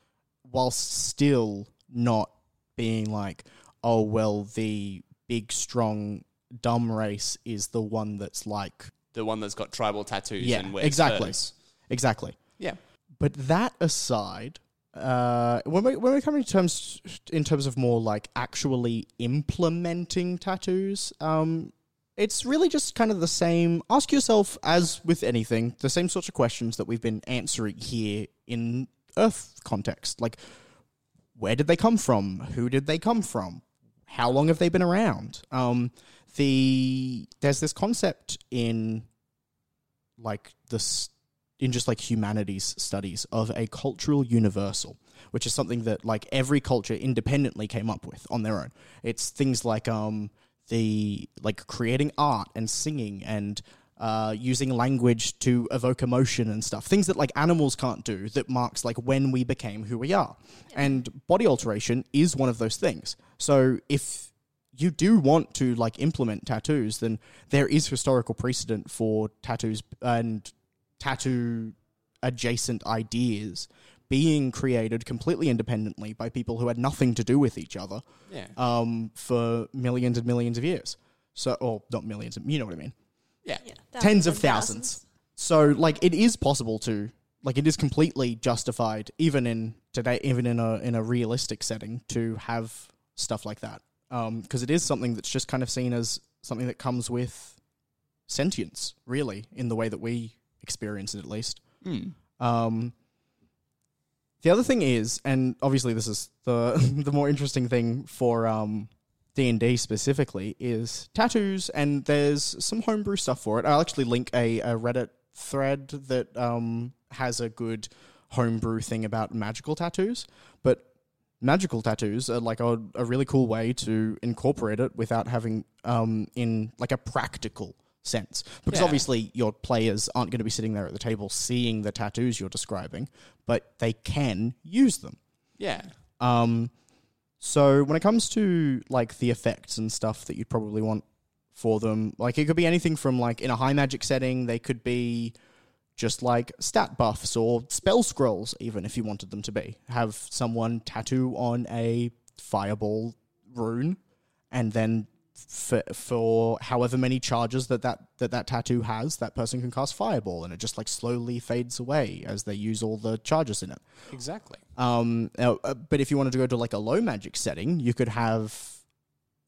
whilst still not being like, oh well, the big strong dumb race is the one that's like The one that's got tribal tattoos yeah and wears exactly furs. exactly. Yeah. But that aside, uh, when we when we come in terms in terms of more like actually implementing tattoos, um, it's really just kind of the same. Ask yourself, as with anything, the same sorts of questions that we've been answering here in Earth context, like where did they come from? Who did they come from? How long have they been around? Um, the there's this concept in like this in just like humanities studies of a cultural universal which is something that like every culture independently came up with on their own it's things like um the like creating art and singing and uh, using language to evoke emotion and stuff things that like animals can't do that marks like when we became who we are and body alteration is one of those things so if you do want to like implement tattoos, then there is historical precedent for tattoos and tattoo adjacent ideas being created completely independently by people who had nothing to do with each other Yeah. um, for millions and millions of years. So, or not millions, you know what I mean? Yeah. Yeah, tens of and thousands. So like it is possible to like it is completely justified even in today even in a in a realistic setting to have stuff like that. Um because it is something that's just kind of seen as something that comes with sentience really in the way that we experience it at least. Um the other thing is, and obviously this is the the more interesting thing for um, D and D specifically, is tattoos, and there's some homebrew stuff for it. I'll actually link a, a Reddit thread that um, has a good homebrew thing about magical tattoos, but magical tattoos are like a, a really cool way to incorporate it without having um, in like a practical sense because Yeah. obviously your players aren't going to be sitting there at the table seeing the tattoos you're describing but they can use them Yeah. um, so when it comes to like the effects and stuff that you'd probably want for them, like it could be anything from like in a high magic setting, they could be just like stat buffs or spell scrolls, even if you wanted them to be. Have someone tattoo on a fireball rune, and then for, for however many charges that that, that that tattoo has, that person can cast fireball, and it just like slowly fades away as they use all the charges in it. Exactly. Um, uh, but if you wanted to go to like a low magic setting, you could have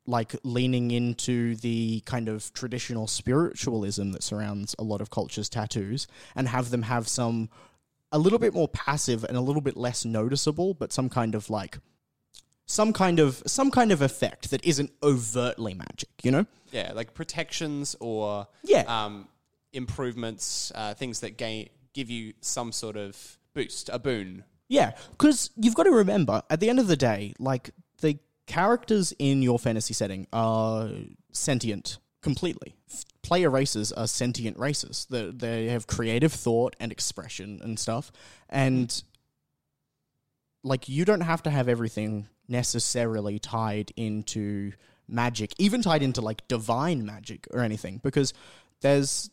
like leaning into the kind of traditional spiritualism that surrounds a lot of cultures' tattoos and have them have some a little bit more passive and a little bit less noticeable, but some kind of like some kind of some kind of effect that isn't overtly magic, you know? Yeah, like protections or Yeah. um, improvements, uh, things that gain give you some sort of boost, a boon. Yeah, because you've got to remember, at the end of the day, like the characters in your fantasy setting are sentient completely. Player races are sentient races. They, they have creative thought and expression and stuff. And like, you don't have to have everything necessarily tied into magic, even tied into like divine magic or anything, because there's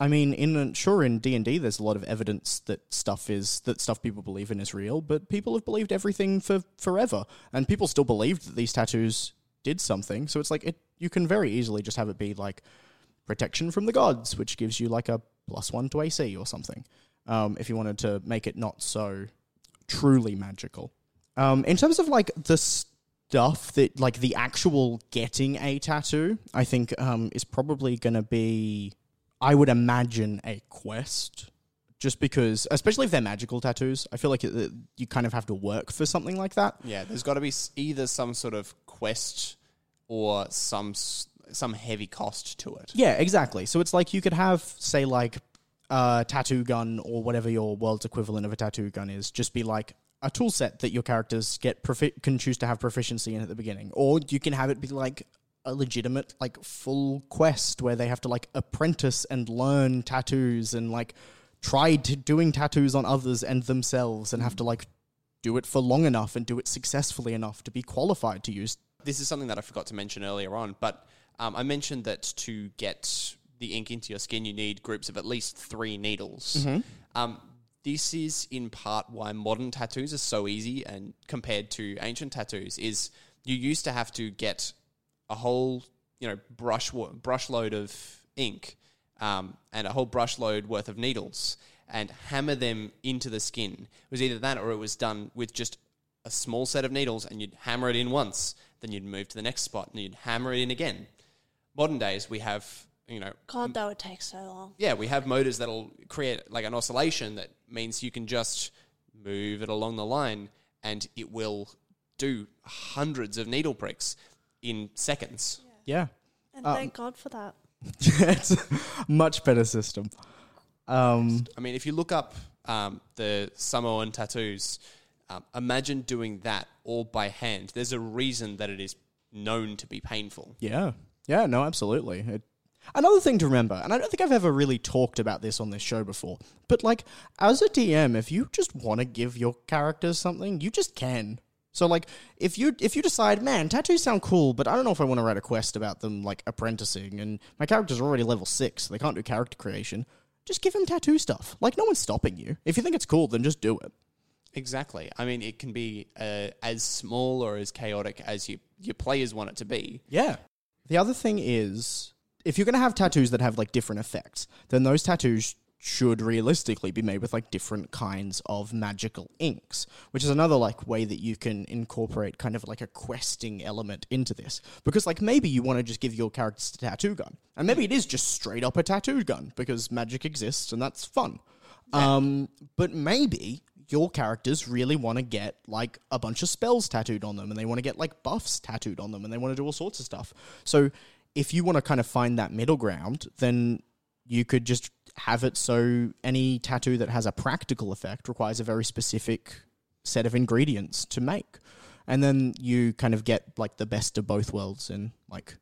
I mean, in sure in D and D, there's a lot of evidence that stuff is that stuff people believe in is real, but people have believed everything for forever, and people still believed that these tattoos did something. So it's like it, you can very easily just have it be like protection from the gods, which gives you like a plus one to AC or something. Um, if you wanted to make it not so truly magical. Um, in terms of like the stuff that like the actual getting a tattoo, I think um, is probably going to be, I would imagine a quest. Just because, especially if they're magical tattoos, I feel like it, you kind of have to work for something like that. Yeah, there's got to be either some sort of quest or some some heavy cost to it. Yeah, exactly. So it's like you could have, say, like a tattoo gun or whatever your world's equivalent of a tattoo gun is, just be like a tool set that your characters get profi- can choose to have proficiency in at the beginning, or you can have it be like a legitimate like full quest where they have to like apprentice and learn tattoos and like try to doing tattoos on others and themselves and have to like do it for long enough and do it successfully enough to be qualified to use This is something that I forgot to mention earlier on, but um, I mentioned that to get the ink into your skin, you need groups of at least three needles. Um, this is in part why modern tattoos are so easy and compared to ancient tattoos is you used to have to get a whole you know brush brush load of ink um, and a whole brush load worth of needles and hammer them into the skin. It was either that or it was done with just a small set of needles and you'd hammer it in once, then you'd move to the next spot and you'd hammer it in again. Modern days, we have, you know, God, that would take so long. yeah, we have motors that'll create like an oscillation that means you can just move it along the line and it will do hundreds of needle pricks in seconds. yeah And thank God for that. it's a much better system um I mean, if you look up um, the Samoan tattoos, um, imagine doing that all by hand. There's a reason that it is known to be painful. Yeah. Yeah, no, absolutely. It, another thing to remember, and I don't think I've ever really talked about this on this show before, but like as a DM, if you just want to give your characters something, you just can. So like if you if you decide, man, tattoos sound cool, but I don't know if I want to write a quest about them like apprenticing and my characters are already level 6, so they can't do character creation, just give them tattoo stuff. Like no one's stopping you. If you think it's cool, then just do it. Exactly. I mean, it can be uh, as small or as chaotic as you, your players want it to be. Yeah. The other thing is, if you're going to have tattoos that have like different effects, then those tattoos should realistically be made with like different kinds of magical inks, which is another like way that you can incorporate kind of like a questing element into this. Because like maybe you want to just give your characters a tattoo gun, and maybe it is just straight up a tattoo gun because magic exists and that's fun. Um, but maybe your characters really want to get like a bunch of spells tattooed on them and they want to get like buffs tattooed on them and they want to do all sorts of stuff. So if you want to kind of find that middle ground, then you could just have it so any tattoo that has a practical effect requires a very specific set of ingredients to make. And then you kind of get like the best of both worlds in like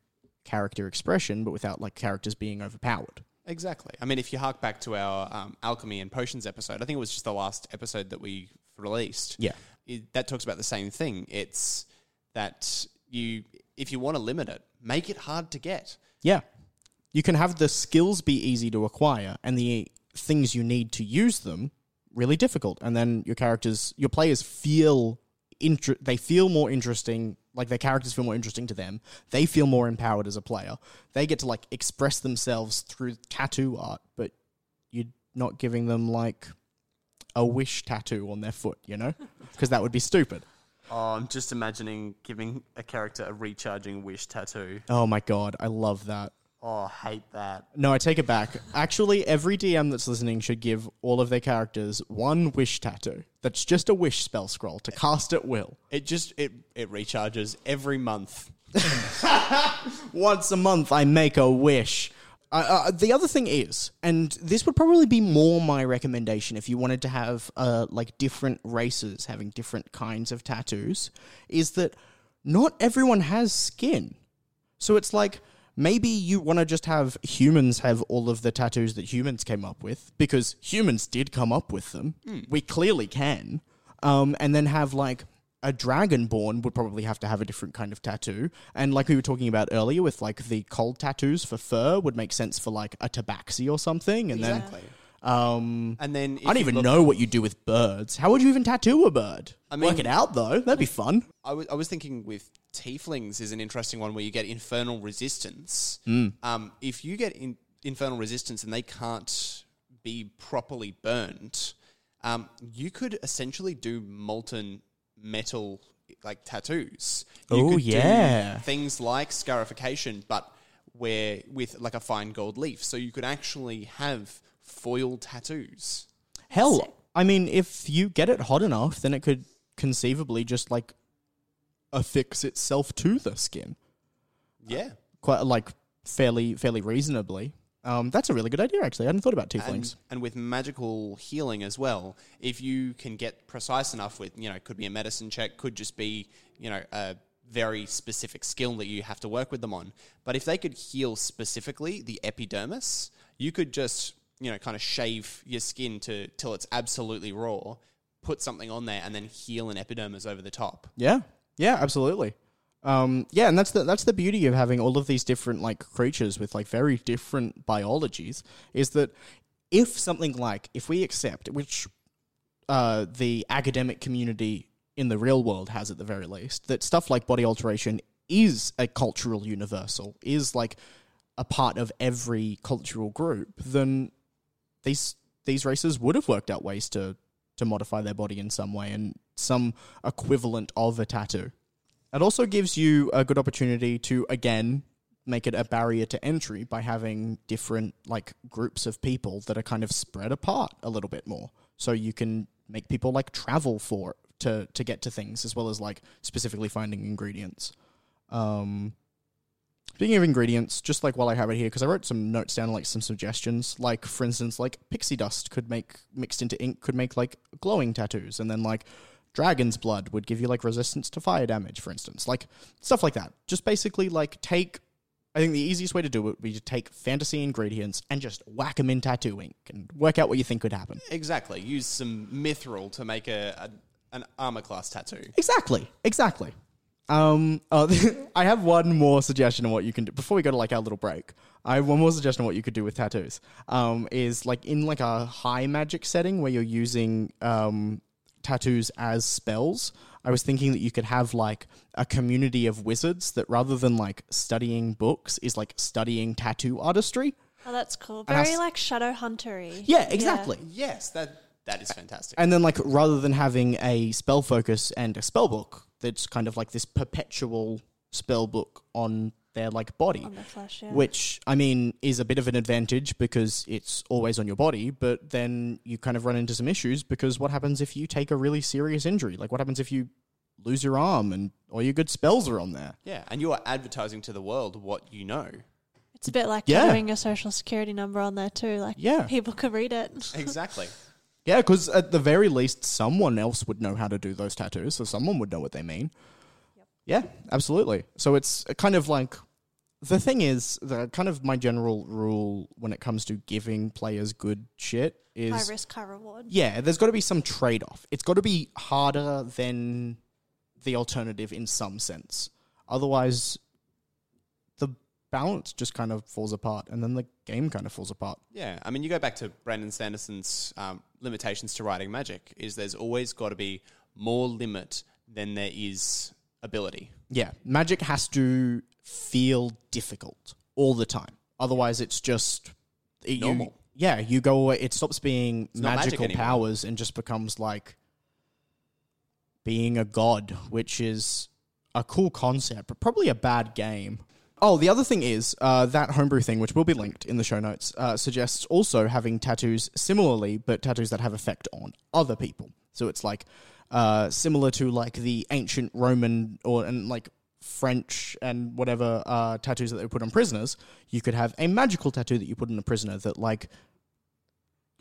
character expression, but without like characters being overpowered. Exactly. I mean, if you hark back to our um, alchemy and potions episode, I think it was just the last episode that we released. Yeah. it, that talks about the same thing. It's that you, if you want to limit it, make it hard to get. Yeah. You can have the skills be easy to acquire and the things you need to use them really difficult. And then your characters, your players feel inter- they feel more interesting, like their characters feel more interesting to them. They feel more empowered as a player. They get to like express themselves through tattoo art, but you're not giving them like a wish tattoo on their foot, you know? Because that would be stupid. Oh, I'm just imagining giving a character a recharging wish tattoo. Oh my god, I love that. Oh, I hate that. No, I take it back. Actually, every DM that's listening should give all of their characters one wish tattoo. That's just a wish spell scroll to cast at will. It just it it recharges every month. Once a month, I make a wish. Uh, uh, the other thing is, and this would probably be more my recommendation if you wanted to have uh, like different races having different kinds of tattoos, is that not everyone has skin. So it's like maybe you want to just have humans have all of the tattoos that humans came up with because humans did come up with them. We clearly can. Um, and then have like a dragonborn would probably have to have a different kind of tattoo. And like we were talking about earlier with like the cold tattoos for fur would make sense for like a tabaxi or something. And Exactly. then um And then I don't even look- know what you do with birds. How would you even tattoo a bird? I mean- Work it out though. That'd be fun. I was I was thinking with tieflings is an interesting one where you get infernal resistance. Hmm. Um, if you get in, infernal resistance and they can't be properly burned, um, you could essentially do molten metal like tattoos. You Oh, could do yeah. things like scarification, but where with like a fine gold leaf, so you could actually have foil tattoos. Hell, I mean, if you get it hot enough, then it could conceivably just like affix itself to the skin, Yeah. quite like fairly fairly reasonably. Um, that's a really good idea, actually. I hadn't thought about and, tieflings. and with magical healing as well, if you can get precise enough with, you know, could be a medicine check, could just be, you know, a very specific skill that you have to work with them on. But if they could heal specifically the epidermis, you could just, you know, kind of shave your skin to till it's absolutely raw, put something on there, and then heal an epidermis over the top. Yeah, yeah, absolutely. Um, yeah, and that's the that's the beauty of having all of these different like creatures with like very different biologies is that if something like if we accept which uh, the academic community in the real world has at the very least that stuff like body alteration is a cultural universal is like a part of every cultural group then these these races would have worked out ways to to modify their body in some way and some equivalent of a tattoo. It also gives you a good opportunity to again make it a barrier to entry by having different like groups of people that are kind of spread apart a little bit more. So you can make people like travel for to to get to things as well as like specifically finding ingredients. Um Speaking of ingredients, just like while I have it here, because I wrote some notes down, like some suggestions. Like, for instance, like pixie dust could make mixed into ink could make like glowing tattoos, and then like dragon's blood would give you like resistance to fire damage, for instance, like stuff like that. Just basically like take. I think the easiest way to do it would be to take fantasy ingredients and just whack them in tattoo ink and work out what you think could happen. Exactly. Use some mithril to make a, a an armor class tattoo. Exactly. Exactly. Um, uh, I have one more suggestion on what you can do before we go to like our little break. I have one more suggestion on what you could do with tattoos. Um, is like in like a high magic setting where you're using um tattoos as spells. I was thinking that you could have like a community of wizards that rather than like studying books is like studying tattoo artistry. Oh, that's cool. And Very s- like shadow huntery. Yeah, exactly. Yes, that that is fantastic. And then, like, rather than having a spell focus and a spell book, that's kind of like this perpetual spell book on their like body, On the flesh, yeah. which I mean is a bit of an advantage because it's always on your body. But then you kind of run into some issues because what happens if you take a really serious injury? Like, what happens if you lose your arm and all your good spells are on there? yeah, and you are advertising to the world what you know. It's a bit like Yeah. having your social security number on there too. Like Yeah. people could read it. Exactly. Yeah, because at the very least, someone else would know how to do those tattoos, so someone would know what they mean. Yeah, absolutely. So it's kind of like the thing is the kind of my general rule when it comes to giving players good shit is High risk, high reward. yeah, there's got to be some trade off. It's got to be harder than the alternative in some sense. Otherwise, the balance just kind of falls apart, and then the game kind of falls apart. Yeah, I mean, you go back to Brandon Sanderson's um, limitations to writing magic. Is there's always got to be more limit than there is ability. Yeah, magic has to feel difficult all the time. Otherwise, it's just you- Normal. yeah, you go away. It stops being not magic magical anymore. powers and just becomes like being a god, which is a cool concept, but probably a bad game. Oh, the other thing is uh, that homebrew thing, which will be linked in the show notes, uh, suggests also having tattoos similarly, but tattoos that have effect on other people. So it's like uh, similar to like the ancient Roman or and like French and whatever uh, tattoos that they put on prisoners. You could have a magical tattoo that you put on a prisoner that like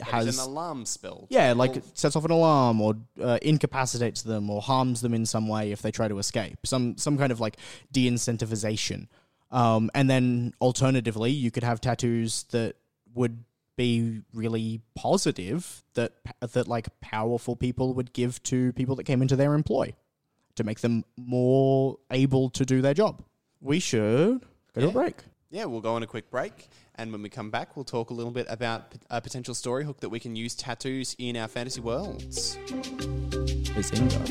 Has an alarm spell. yeah, like it sets off an alarm or uh, incapacitates them or harms them in some way if they try to escape. Some some kind of like de-incentivization. Um, and then alternatively, you could have tattoos that would be really positive that that like powerful people would give to people that came into their employ to make them more able to do their job. We should go to a Yeah. break. yeah, we'll go on a quick break, and when we come back, we'll talk a little bit about a potential story hook that we can use tattoos in our fantasy worlds. Bazinga.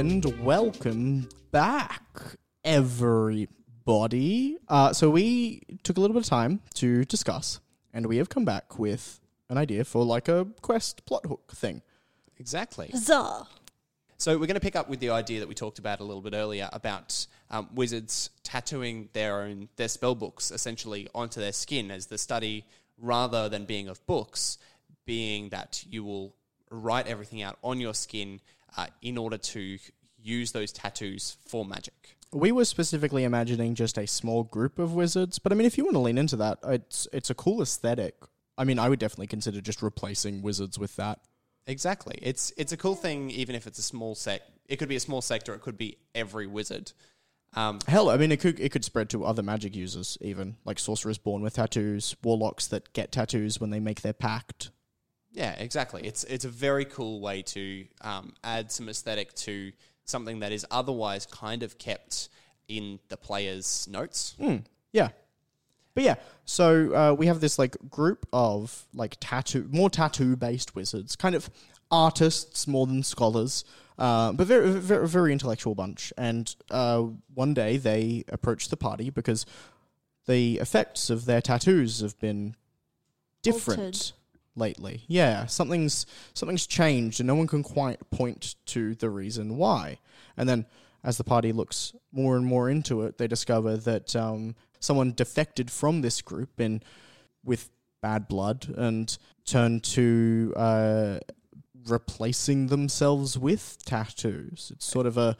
And welcome back, everybody. Uh, so we took a little bit of time to discuss, and we have come back with an idea for like a quest plot hook thing. Exactly. Huzzah! So we're going to pick up with the idea that we talked about a little bit earlier about um, wizards tattooing their own their spell books essentially onto their skin as the study, rather than being of books, being that you will write everything out on your skin uh, in order to use those tattoos for magic. We were specifically imagining just a small group of wizards, but I mean, if you want to lean into that, it's it's a cool aesthetic. I mean, I would definitely consider just replacing wizards with that. Exactly. It's it's a cool thing, even if it's a small sect. It could be a small sector. It could be every wizard. Um, Hell, I mean, it could it could spread to other magic users, even like sorcerers born with tattoos, warlocks that get tattoos when they make their pact. Yeah, exactly. It's it's a very cool way to um, add some aesthetic to something that is otherwise kind of kept in the player's notes. Yeah, but yeah. So uh, we have this like group of like tattoo, more tattoo based wizards, kind of artists more than scholars, uh, but very, very very intellectual bunch. And uh, one day they approach the party because the effects of their tattoos have been different Altered. Lately. Yeah, something's something's changed, and no one can quite point to the reason why. And then, as the party looks more and more into it, they discover that um, someone defected from this group and with bad blood and turned to uh, replacing themselves with tattoos. It's sort of a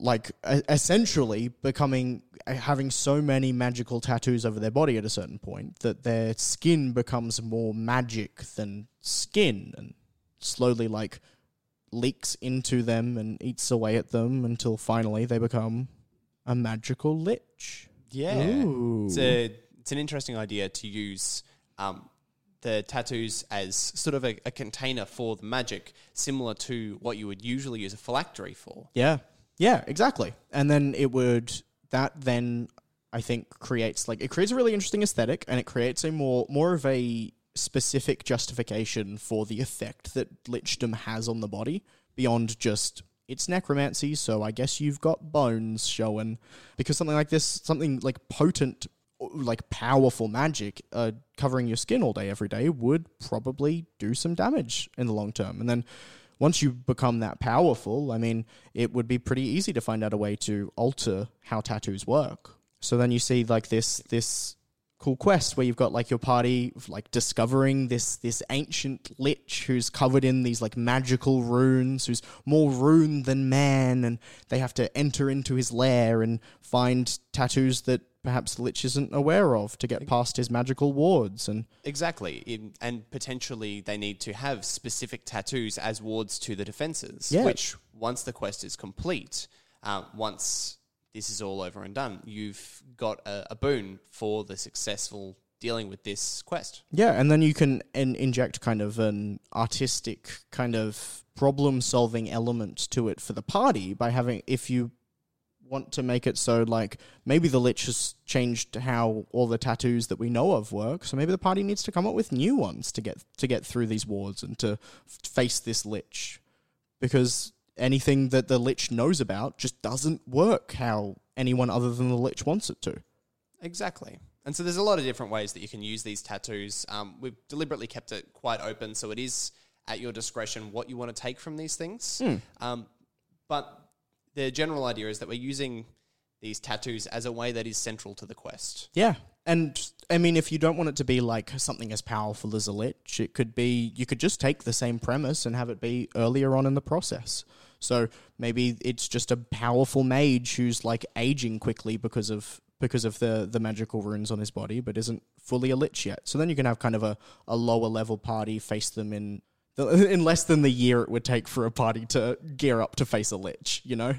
like essentially becoming uh, having so many magical tattoos over their body at a certain point that their skin becomes more magic than skin and slowly like leaks into them and eats away at them until finally they become a magical lich. Yeah, Ooh. it's a it's an interesting idea to use um, the tattoos as sort of a, a container for the magic, similar to what you would usually use a phylactery for. Yeah. Yeah, exactly. And then it would that then I think creates like it creates a really interesting aesthetic and it creates a more more of a specific justification for the effect that lichdom has on the body beyond just it's necromancy, so I guess you've got bones showing. Because something like this, something like potent, like powerful magic uh, covering your skin all day, every day, would probably do some damage in the long term. And then once you become that powerful, I mean, it would be pretty easy to find out a way to alter how tattoos work. So then you see like this this cool quest where you've got like your party like discovering this this ancient lich who's covered in these like magical runes who's more rune than man and they have to enter into his lair and find tattoos that perhaps lich isn't aware of to get past his magical wards and Exactly, in, and potentially they need to have specific tattoos as wards to the defenses. Yeah. Which, once the quest is complete, uh, once this is all over and done, you've got a, a boon for the successful dealing with this quest. Yeah, and then you can in- inject kind of an artistic kind of problem solving element to it for the party by having if you want to make it so like maybe the lich has changed how all the tattoos that we know of work so maybe the party needs to come up with new ones to get to get through these wards and to f- face this lich because anything that the lich knows about just doesn't work how anyone other than the lich wants it to Exactly. And so there's a lot of different ways that you can use these tattoos. Um, we've deliberately kept it quite open, so it is at your discretion what you want to take from these things. Um, but the general idea is that we're using these tattoos as a way that is central to the quest. Yeah. And I mean, if you don't want it to be like something as powerful as a lich, it could be, you could just take the same premise and have it be earlier on in the process. So maybe it's just a powerful mage who's like aging quickly because of because of the the magical runes on his body, but isn't fully a lich yet. So then you can have kind of a, a lower level party face them in in less than the year it would take for a party to gear up to face a lich. You know.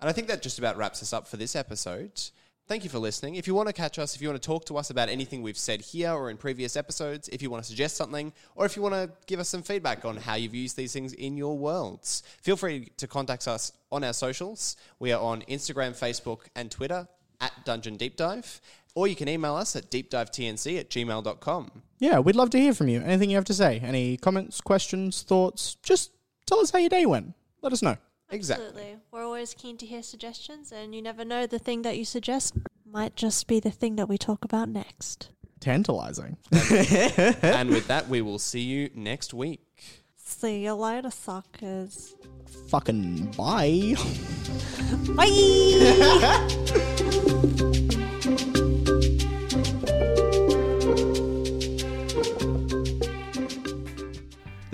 And I think that just about wraps us up for this episode. Thank you for listening. If you want to catch us, if you want to talk to us about anything we've said here or in previous episodes, if you want to suggest something, or if you want to give us some feedback on how you've used these things in your worlds, feel free to contact us on our socials. We are on Instagram, Facebook, and Twitter at Dungeon Deep Dive, or you can email us at deepdivetnc at gmail.com. Yeah, we'd love to hear from you. Anything you have to say? Any comments, questions, thoughts? Just tell us how your day went. Let us know. Exactly. Absolutely. We're always keen to hear suggestions, and you never know, the thing that you suggest might just be the thing that we talk about next. Tantalizing. and with that, we will see you next week. See you later, suckers. Fucking bye. bye.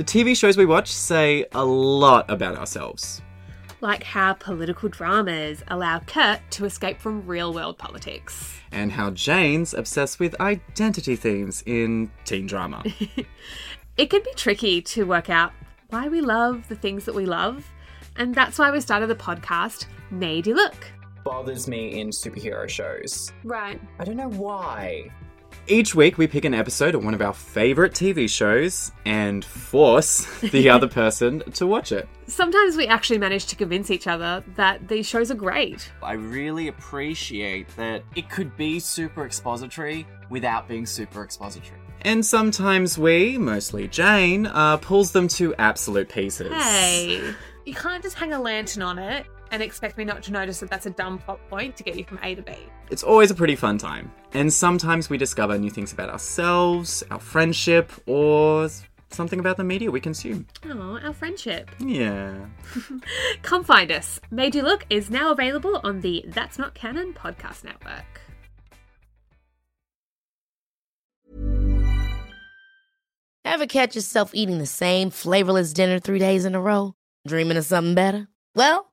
The TV shows we watch say a lot about ourselves. Like how political dramas allow Kurt to escape from real world politics. And how Jane's obsessed with identity themes in teen drama. It can be tricky to work out why we love the things that we love, and that's why we started the podcast Made You Look. bothers me in superhero shows. Right. I don't know why. Each week we pick an episode of one of our favourite TV shows and force the other person to watch it. Sometimes we actually manage to convince each other that these shows are great. I really appreciate that it could be super expository without being super expository. And sometimes we, mostly Jane, uh, pulls them to absolute pieces. Hey, you can't just hang a lantern on it and expect me not to notice that that's a dumb plot point to get you from A to B. It's always a pretty fun time. And sometimes we discover new things about ourselves, our friendship, or something about the media we consume. Oh, our friendship. Yeah. Come find us. Made You Look is now available on the That's Not Canon podcast network. Ever catch yourself eating the same flavorless dinner three days in a row? Dreaming of something better? Well,